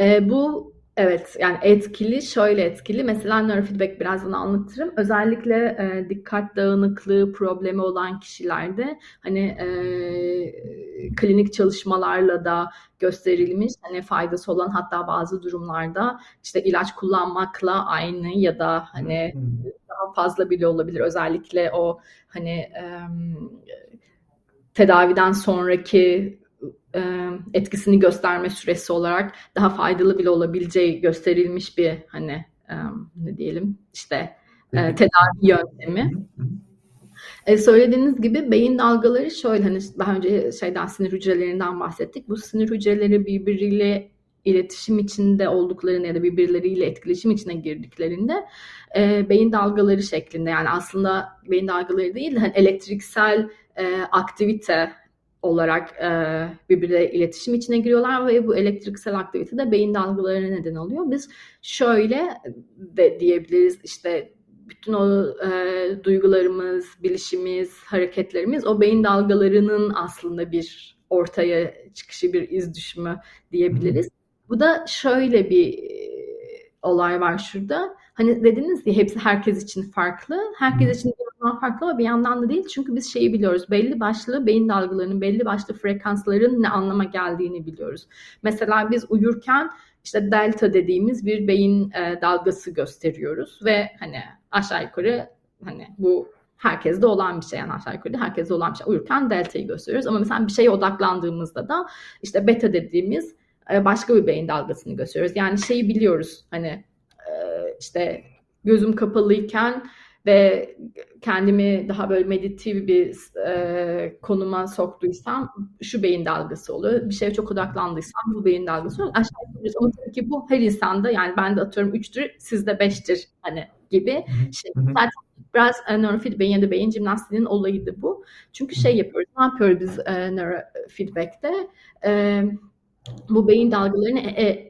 E, bu Evet yani etkili şöyle etkili mesela neurofeedback birazdan anlatırım. Özellikle e, dikkat dağınıklığı problemi olan kişilerde hani e, klinik çalışmalarla da gösterilmiş hani faydası olan hatta bazı durumlarda işte ilaç kullanmakla aynı ya da hani daha fazla bile olabilir. Özellikle o hani e, tedaviden sonraki e, etkisini gösterme süresi olarak daha faydalı bile olabileceği gösterilmiş bir hani e, ne diyelim işte e, tedavi yöntemi. E, söylediğiniz gibi beyin dalgaları şöyle hani daha önce şeyden sinir hücrelerinden bahsettik. Bu sinir hücreleri birbiriyle iletişim içinde olduklarını ya da birbirleriyle etkileşim içine girdiklerinde e, beyin dalgaları şeklinde yani aslında beyin dalgaları değil de hani elektriksel e, aktivite olarak e, birbirleriyle iletişim içine giriyorlar ve bu elektriksel aktivite de beyin dalgalarına neden oluyor. Biz şöyle de diyebiliriz işte bütün o e, duygularımız, bilişimiz, hareketlerimiz o beyin dalgalarının aslında bir ortaya çıkışı, bir iz düşümü diyebiliriz. Bu da şöyle bir olay var şurada. Hani dediniz ya hepsi herkes için farklı. Herkes için yandan farklı ama bir yandan da değil. Çünkü biz şeyi biliyoruz. Belli başlı beyin dalgalarının, belli başlı frekansların ne anlama geldiğini biliyoruz. Mesela biz uyurken işte delta dediğimiz bir beyin e, dalgası gösteriyoruz ve hani aşağı yukarı hani bu herkeste olan bir şey yani aşağı yukarı herkeste olan bir şey. Uyurken delta'yı gösteriyoruz ama mesela bir şeye odaklandığımızda da işte beta dediğimiz başka bir beyin dalgasını gösteriyoruz. Yani şeyi biliyoruz hani e, işte gözüm kapalıyken ve kendimi daha böyle meditatif bir e, konuma soktuysam şu beyin dalgası oluyor. Bir şeye çok odaklandıysam bu beyin dalgası oluyor. Aşağı yukarı ama tabii ki bu her insanda yani ben de atıyorum üçtür, sizde beştir hani gibi şey. Zaten biraz e, neurofeedback'in ya da beyin jimnastiğinin olayıydı bu. Çünkü şey yapıyoruz, ne yapıyoruz biz e, neurofeedback'te? E, bu beyin dalgalarını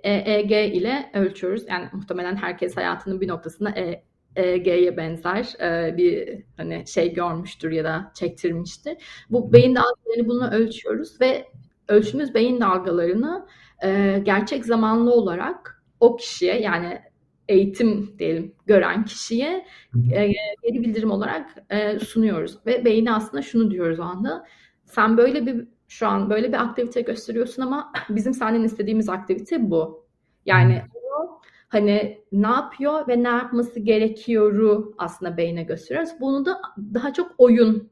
EEG e, ile ölçüyoruz. Yani muhtemelen herkes hayatının bir noktasında e, EEG'ye benzer e, bir hani şey görmüştür ya da çektirmiştir. Bu beyin dalgalarını bunu ölçüyoruz ve ölçümüz beyin dalgalarını e, gerçek zamanlı olarak o kişiye yani eğitim diyelim gören kişiye e, geri bildirim olarak e, sunuyoruz. Ve beyni aslında şunu diyoruz o anda. Sen böyle bir şu an böyle bir aktivite gösteriyorsun ama bizim senden istediğimiz aktivite bu. Yani o hani ne yapıyor ve ne yapması gerekiyoru aslında beyne gösteriyoruz. Bunu da daha çok oyun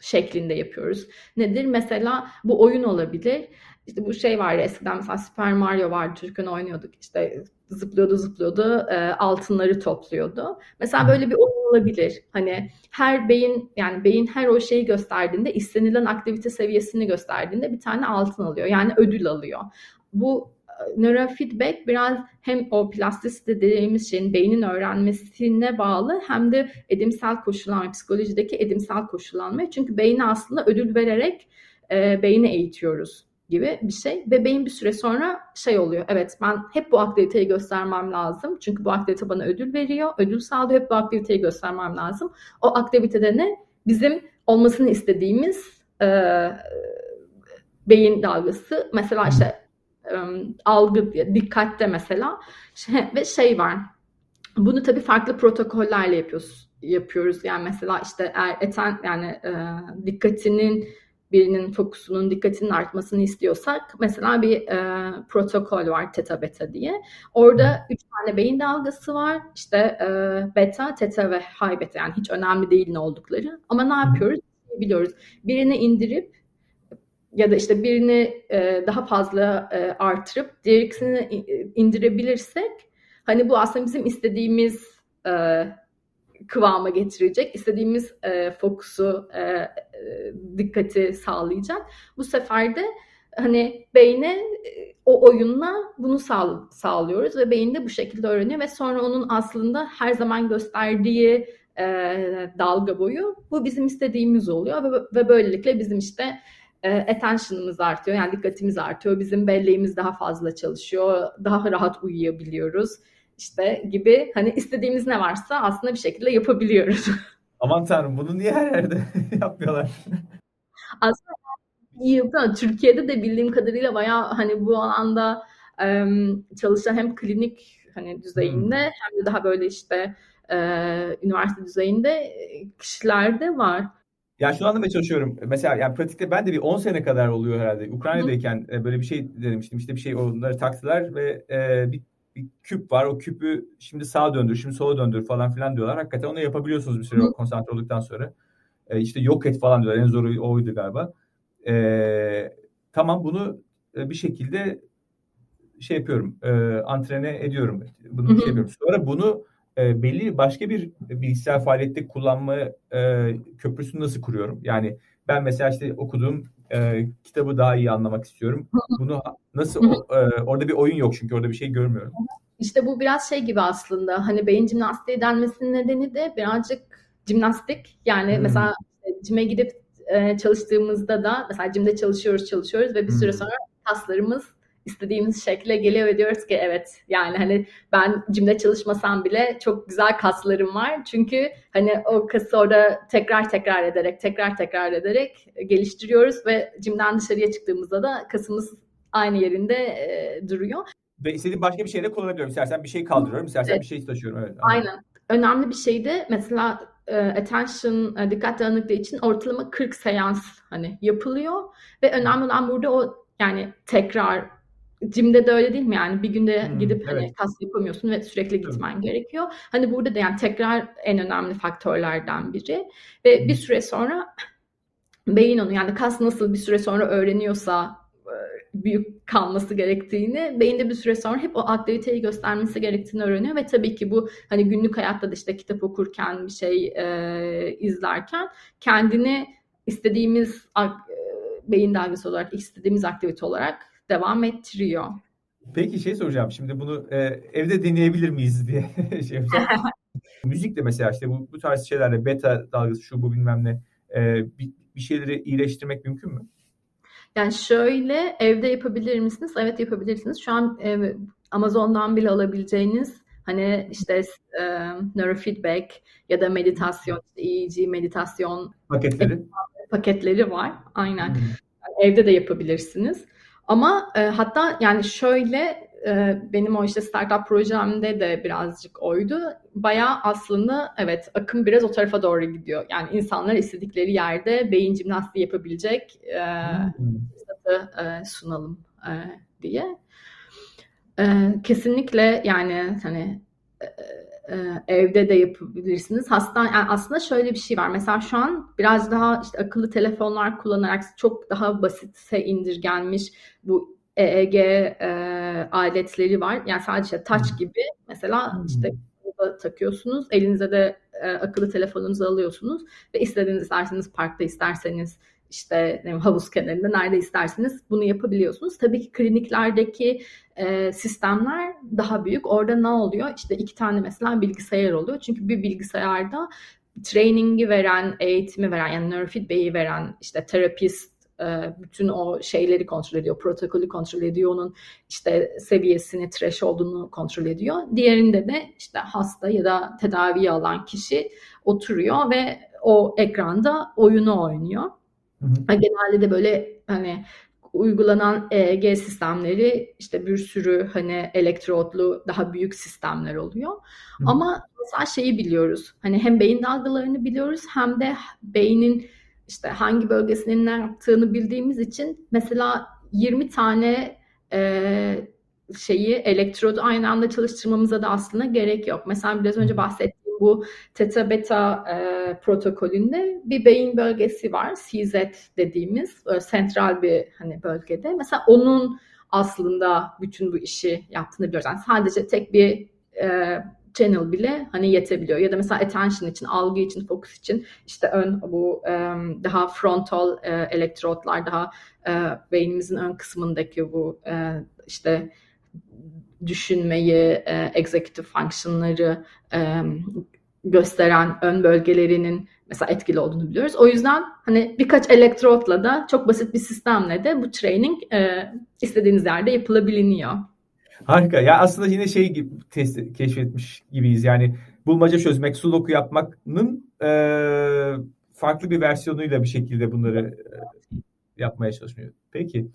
şeklinde yapıyoruz. Nedir? Mesela bu oyun olabilir. İşte bu şey var eskiden mesela Super Mario vardı çocukken oynuyorduk işte zıplıyordu zıplıyordu e, altınları topluyordu. Mesela böyle bir oyun olabilir. Hani her beyin yani beyin her o şeyi gösterdiğinde istenilen aktivite seviyesini gösterdiğinde bir tane altın alıyor. Yani ödül alıyor. Bu e, nörofeedback biraz hem o plastisite dediğimiz şeyin beynin öğrenmesine bağlı hem de edimsel koşullanma, psikolojideki edimsel koşullanma. Çünkü beyni aslında ödül vererek e, beyni eğitiyoruz gibi bir şey. Ve beyin bir süre sonra şey oluyor. Evet ben hep bu aktiviteyi göstermem lazım. Çünkü bu aktivite bana ödül veriyor. Ödül sağlıyor. Hep bu aktiviteyi göstermem lazım. O aktivitede ne? Bizim olmasını istediğimiz e, beyin dalgası. Mesela işte e, algı, dikkatte mesela şey, ve şey var. Bunu tabii farklı protokollerle yapıyoruz. Yapıyoruz. Yani mesela işte eğer eten yani e, dikkatinin birinin fokusunun dikkatinin artmasını istiyorsak mesela bir e, protokol var teta beta diye. Orada üç tane beyin dalgası var. İşte e, beta, teta ve high beta yani hiç önemli değil ne oldukları. Ama ne yapıyoruz? Biliyoruz. Birini indirip ya da işte birini e, daha fazla e, artırıp diğer ikisini indirebilirsek hani bu aslında bizim istediğimiz e, kıvama getirecek. istediğimiz e, fokusu, e, e, dikkati sağlayacak. Bu sefer de hani beyne e, o oyunla bunu sağ, sağlıyoruz ve beyin bu şekilde öğreniyor ve sonra onun aslında her zaman gösterdiği e, dalga boyu bu bizim istediğimiz oluyor ve, ve böylelikle bizim işte e, attention'ımız artıyor yani dikkatimiz artıyor bizim belleğimiz daha fazla çalışıyor daha rahat uyuyabiliyoruz işte gibi hani istediğimiz ne varsa aslında bir şekilde yapabiliyoruz. Aman tanrım bunu niye her yerde yapmıyorlar? Aslında yapıyor. Türkiye'de de bildiğim kadarıyla bayağı hani bu alanda çalışan hem klinik hani düzeyinde hmm. hem de daha böyle işte e, üniversite düzeyinde kişiler de var. Ya şunu anlamaya çalışıyorum. Mesela yani pratikte ben de bir 10 sene kadar oluyor herhalde. Ukrayna'dayken Hı. böyle bir şey denemiştim. İşte bir şey onları taktılar ve e, bir bir küp var. O küpü şimdi sağa döndür, şimdi sola döndür falan filan diyorlar. Hakikaten onu yapabiliyorsunuz bir süre Hı. konsantre olduktan sonra. E, işte yok et falan diyorlar. En zoru oydu galiba. E, tamam bunu e, bir şekilde şey yapıyorum. E, antrene ediyorum. Bunu Hı. şey yapıyorum. Sonra bunu e, belli başka bir bilgisayar faaliyette kullanma e, köprüsünü nasıl kuruyorum? Yani ben mesela işte okuduğum e, kitabı daha iyi anlamak istiyorum. Bunu nasıl e, orada bir oyun yok çünkü orada bir şey görmüyorum. İşte bu biraz şey gibi aslında hani beyin jimnastiği denmesinin nedeni de birazcık jimnastik. Yani hmm. mesela cime gidip e, çalıştığımızda da mesela cimde çalışıyoruz çalışıyoruz ve bir süre sonra kaslarımız istediğimiz şekle geliyor ve diyoruz ki evet yani hani ben cimde çalışmasam bile çok güzel kaslarım var. Çünkü hani o kası orada tekrar tekrar ederek tekrar tekrar ederek geliştiriyoruz ve cimden dışarıya çıktığımızda da kasımız aynı yerinde e, duruyor. Ve istediğim başka bir şeyle kullanabiliyorum. İstersen bir şey kaldırıyorum, istersen evet. bir şey taşıyorum. Evet, Aynen. Önemli bir şey de mesela e, attention, e, dikkat dağınıklığı için ortalama 40 seans hani yapılıyor ve önemli olan burada o yani tekrar Cimde de öyle değil mi yani bir günde hmm, gidip hani evet. hani kas yapamıyorsun ve sürekli gitmen evet. gerekiyor. Hani burada da yani tekrar en önemli faktörlerden biri ve hmm. bir süre sonra beyin onu yani kas nasıl bir süre sonra öğreniyorsa e, büyük kalması gerektiğini, beyinde bir süre sonra hep o aktiviteyi göstermesi gerektiğini öğreniyor ve tabii ki bu hani günlük hayatta da işte kitap okurken bir şey e, izlerken kendini istediğimiz e, beyin dalgası olarak istediğimiz aktivite olarak devam ettiriyor. Peki şey soracağım şimdi bunu e, evde deneyebilir miyiz diye şey yapacağım. Müzik de mesela işte bu, bu tarz şeylerle beta dalgası şu bu bilmem ne e, bir, bir şeyleri iyileştirmek mümkün mü? Yani şöyle evde yapabilir misiniz? Evet yapabilirsiniz. Şu an e, Amazon'dan bile alabileceğiniz hani işte e, neurofeedback ya da meditasyon, EEG meditasyon paketleri paketleri var. Aynen. Hmm. evde de yapabilirsiniz. Ama e, hatta yani şöyle e, benim o işte startup projemde de birazcık oydu. Bayağı aslında evet akım biraz o tarafa doğru gidiyor. Yani insanlar istedikleri yerde beyin jimnastiği yapabilecek e, fırsatı e, sunalım e, diye. E, kesinlikle yani hani e, e, evde de yapabilirsiniz. Hasta yani aslında şöyle bir şey var. Mesela şu an biraz daha işte akıllı telefonlar kullanarak çok daha basitse indirgenmiş bu EEG e, aletleri var. Yani sadece touch gibi mesela işte takıyorsunuz. Elinize de e, akıllı telefonunuzu alıyorsunuz ve istediğiniz isterseniz parkta isterseniz işte havuz kenarında nerede isterseniz bunu yapabiliyorsunuz. Tabii ki kliniklerdeki e, sistemler daha büyük. Orada ne oluyor? İşte iki tane mesela bilgisayar oluyor. Çünkü bir bilgisayarda training'i veren, eğitimi veren yani neurofeedback'i veren işte terapist e, bütün o şeyleri kontrol ediyor, protokolü kontrol ediyor, onun işte seviyesini, trash olduğunu kontrol ediyor. Diğerinde de işte hasta ya da tedaviye alan kişi oturuyor ve o ekranda oyunu oynuyor. Hı hı. Genelde de böyle hani uygulanan EEG sistemleri işte bir sürü hani elektrotlu daha büyük sistemler oluyor. Hı. Ama mesela şeyi biliyoruz. Hani hem beyin dalgalarını biliyoruz hem de beynin işte hangi bölgesinin ne yaptığını bildiğimiz için mesela 20 tane e, şeyi elektrodu aynı anda çalıştırmamıza da aslında gerek yok. Mesela biraz önce bahsettiğim bu teta beta e, protokolünde bir beyin bölgesi var. CZ dediğimiz böyle sentral bir hani bölgede. Mesela onun aslında bütün bu işi yaptığını biliyoruz. Yani sadece tek bir e, channel bile hani yetebiliyor. Ya da mesela attention için, algı için, fokus için işte ön bu um, daha frontal e, elektrotlar daha e, beynimizin ön kısmındaki bu e, işte düşünmeyi, e, executive function'ları e, gösteren ön bölgelerinin mesela etkili olduğunu biliyoruz. O yüzden hani birkaç elektrotla da çok basit bir sistemle de bu training e, istediğiniz yerde yapılabiliyor. Harika. Ya aslında yine şey gibi test keşfetmiş gibiyiz. Yani bulmaca çözmek, sudoku yapmanın e, farklı bir versiyonuyla bir şekilde bunları e, yapmaya çalışmıyor. Peki.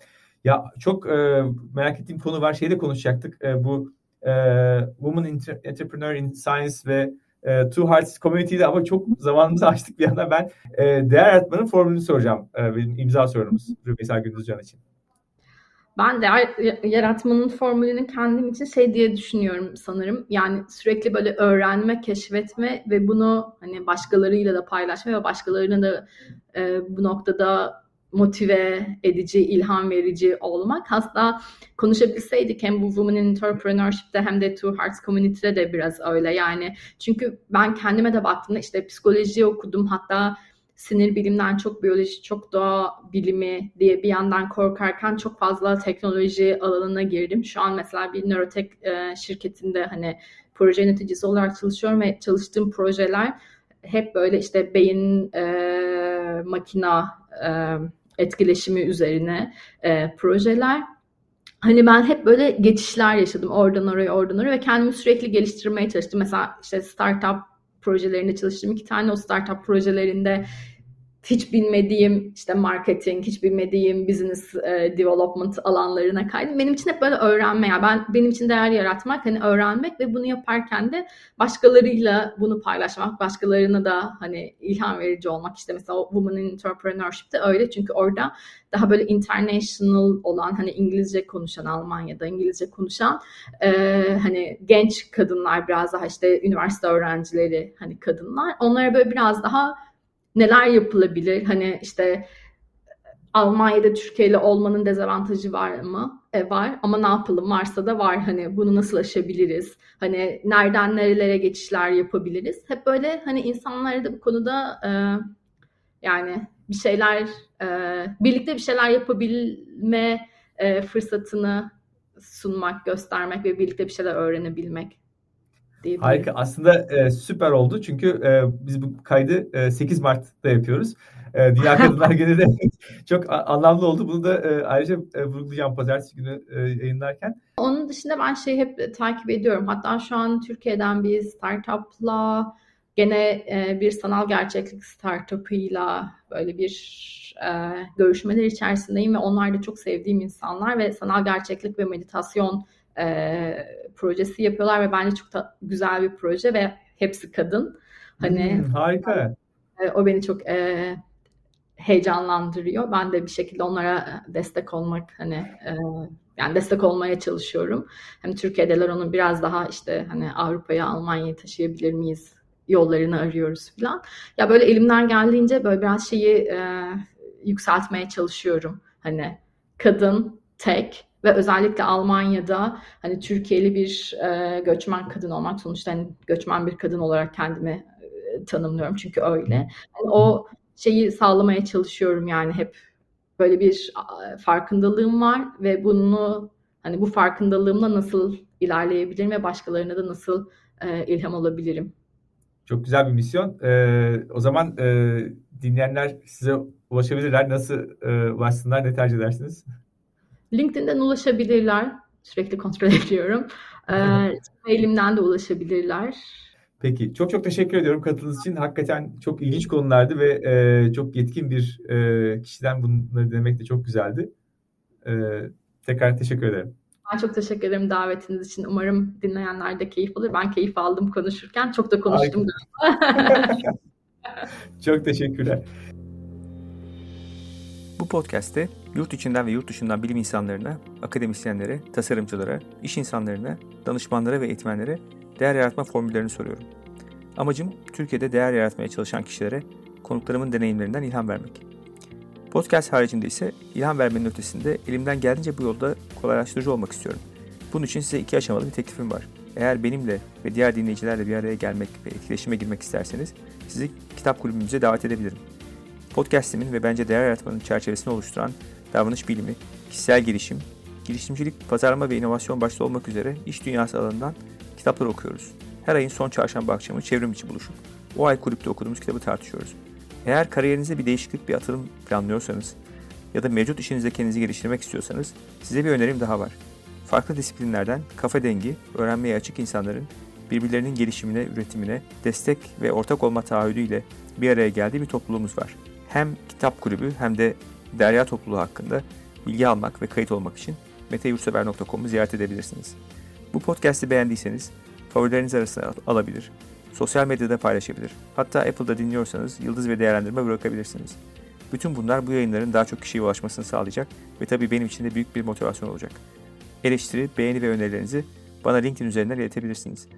Ya çok e, merak ettiğim konu var. Şeyde konuşacaktık. E, bu e, Woman Entrepreneur in Science ve e, Two Hearts Community'de ama çok zamanımızı açtık bir anda ben e, değer yaratmanın formülünü soracağım. E, benim imza sorunumuz Rümeysa Gündüzcan için. Ben değer yaratmanın formülünü kendim için şey diye düşünüyorum sanırım. Yani sürekli böyle öğrenme, keşfetme ve bunu hani başkalarıyla da paylaşma ve başkalarına da e, bu noktada motive edici, ilham verici olmak. Hatta konuşabilseydik hem bu Women in Entrepreneurship'te hem de Two Hearts Community'de de biraz öyle. Yani çünkü ben kendime de baktığımda işte psikoloji okudum hatta sinir bilimden çok biyoloji, çok doğa bilimi diye bir yandan korkarken çok fazla teknoloji alanına girdim. Şu an mesela bir nörotek e, şirketinde hani proje yöneticisi olarak çalışıyorum ve çalıştığım projeler hep böyle işte beyin e, makina e, etkileşimi üzerine e, projeler. Hani ben hep böyle geçişler yaşadım oradan oraya oradan oraya ve kendimi sürekli geliştirmeye çalıştım. Mesela işte startup projelerinde çalıştım. iki tane o startup projelerinde hiç bilmediğim işte marketing, hiç bilmediğim business e, development alanlarına kaydım. Benim için hep böyle öğrenme ya. Ben benim için değer yaratmak, hani öğrenmek ve bunu yaparken de başkalarıyla bunu paylaşmak, başkalarına da hani ilham verici olmak. İşte mesela Women in Entrepreneurship'te öyle çünkü orada daha böyle international olan hani İngilizce konuşan Almanya'da İngilizce konuşan e, hani genç kadınlar biraz daha işte üniversite öğrencileri hani kadınlar onlara böyle biraz daha neler yapılabilir? Hani işte Almanya'da Türkiye ile olmanın dezavantajı var mı? E, var ama ne yapalım varsa da var. Hani bunu nasıl aşabiliriz? Hani nereden nerelere geçişler yapabiliriz? Hep böyle hani insanlara da bu konuda e, yani bir şeyler e, birlikte bir şeyler yapabilme e, fırsatını sunmak, göstermek ve birlikte bir şeyler öğrenebilmek Harika. Aslında e, süper oldu çünkü e, biz bu kaydı e, 8 Mart'ta yapıyoruz. E, Dünya Kadınlar Günü de çok anlamlı oldu. Bunu da e, ayrıca e, vurgulayacağım pazartesi günü e, yayınlarken. Onun dışında ben şey hep takip ediyorum. Hatta şu an Türkiye'den bir startupla gene e, bir sanal gerçeklik startupıyla böyle bir e, görüşmeler içerisindeyim ve onlar da çok sevdiğim insanlar ve sanal gerçeklik ve meditasyon e, projesi yapıyorlar ve bence çok da güzel bir proje ve hepsi kadın. Hani hmm, harika. E, o beni çok e, heyecanlandırıyor. Ben de bir şekilde onlara destek olmak hani e, yani destek olmaya çalışıyorum. Hem Türkiye'deler onu biraz daha işte hani Avrupa'ya, Almanya'ya taşıyabilir miyiz yollarını arıyoruz falan. Ya böyle elimden geldiğince böyle biraz şeyi e, yükseltmeye çalışıyorum. Hani kadın, tek ve özellikle Almanya'da hani Türkiye'li bir e, göçmen kadın olmak sonuçta hani göçmen bir kadın olarak kendimi e, tanımlıyorum çünkü öyle. Yani o şeyi sağlamaya çalışıyorum yani hep böyle bir farkındalığım var ve bunu hani bu farkındalığımla nasıl ilerleyebilirim ve başkalarına da nasıl e, ilham olabilirim. Çok güzel bir misyon. Ee, o zaman e, dinleyenler size ulaşabilirler. Nasıl e, ulaşsınlar? Ne tercih edersiniz? LinkedIn'den ulaşabilirler. Sürekli kontrol ediyorum. Ee, mailimden de ulaşabilirler. Peki. Çok çok teşekkür ediyorum katıldığınız için. Hakikaten çok ilginç konulardı ve e, çok yetkin bir e, kişiden bunları demek de çok güzeldi. E, tekrar teşekkür ederim. Ben çok teşekkür ederim davetiniz için. Umarım dinleyenler de keyif alır. Ben keyif aldım konuşurken. Çok da konuştum galiba. çok teşekkürler. Bu podcast'te yurt içinden ve yurt dışından bilim insanlarına, akademisyenlere, tasarımcılara, iş insanlarına, danışmanlara ve eğitmenlere değer yaratma formüllerini soruyorum. Amacım Türkiye'de değer yaratmaya çalışan kişilere konuklarımın deneyimlerinden ilham vermek. Podcast haricinde ise ilham vermenin ötesinde elimden geldiğince bu yolda kolaylaştırıcı olmak istiyorum. Bunun için size iki aşamalı bir teklifim var. Eğer benimle ve diğer dinleyicilerle bir araya gelmek ve etkileşime girmek isterseniz sizi kitap kulübümüze davet edebilirim. Podcast'imin ve bence değer yaratmanın çerçevesini oluşturan davranış bilimi, kişisel gelişim, girişimcilik, pazarlama ve inovasyon başta olmak üzere iş dünyası alanından kitaplar okuyoruz. Her ayın son çarşamba akşamı çevrim içi buluşup o ay kulüpte okuduğumuz kitabı tartışıyoruz. Eğer kariyerinizde bir değişiklik, bir atılım planlıyorsanız ya da mevcut işinizde kendinizi geliştirmek istiyorsanız size bir önerim daha var. Farklı disiplinlerden kafa dengi, öğrenmeye açık insanların birbirlerinin gelişimine, üretimine destek ve ortak olma taahhüdüyle bir araya geldiği bir topluluğumuz var. Hem kitap kulübü hem de derya topluluğu hakkında bilgi almak ve kayıt olmak için meteyursever.com'u ziyaret edebilirsiniz. Bu podcast'i beğendiyseniz favorileriniz arasına alabilir, sosyal medyada paylaşabilir. Hatta Apple'da dinliyorsanız yıldız ve değerlendirme bırakabilirsiniz. Bütün bunlar bu yayınların daha çok kişiye ulaşmasını sağlayacak ve tabii benim için de büyük bir motivasyon olacak. Eleştiri, beğeni ve önerilerinizi bana LinkedIn üzerinden iletebilirsiniz.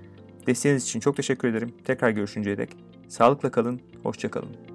Desteğiniz için çok teşekkür ederim. Tekrar görüşünceye dek. Sağlıkla kalın, hoşça kalın.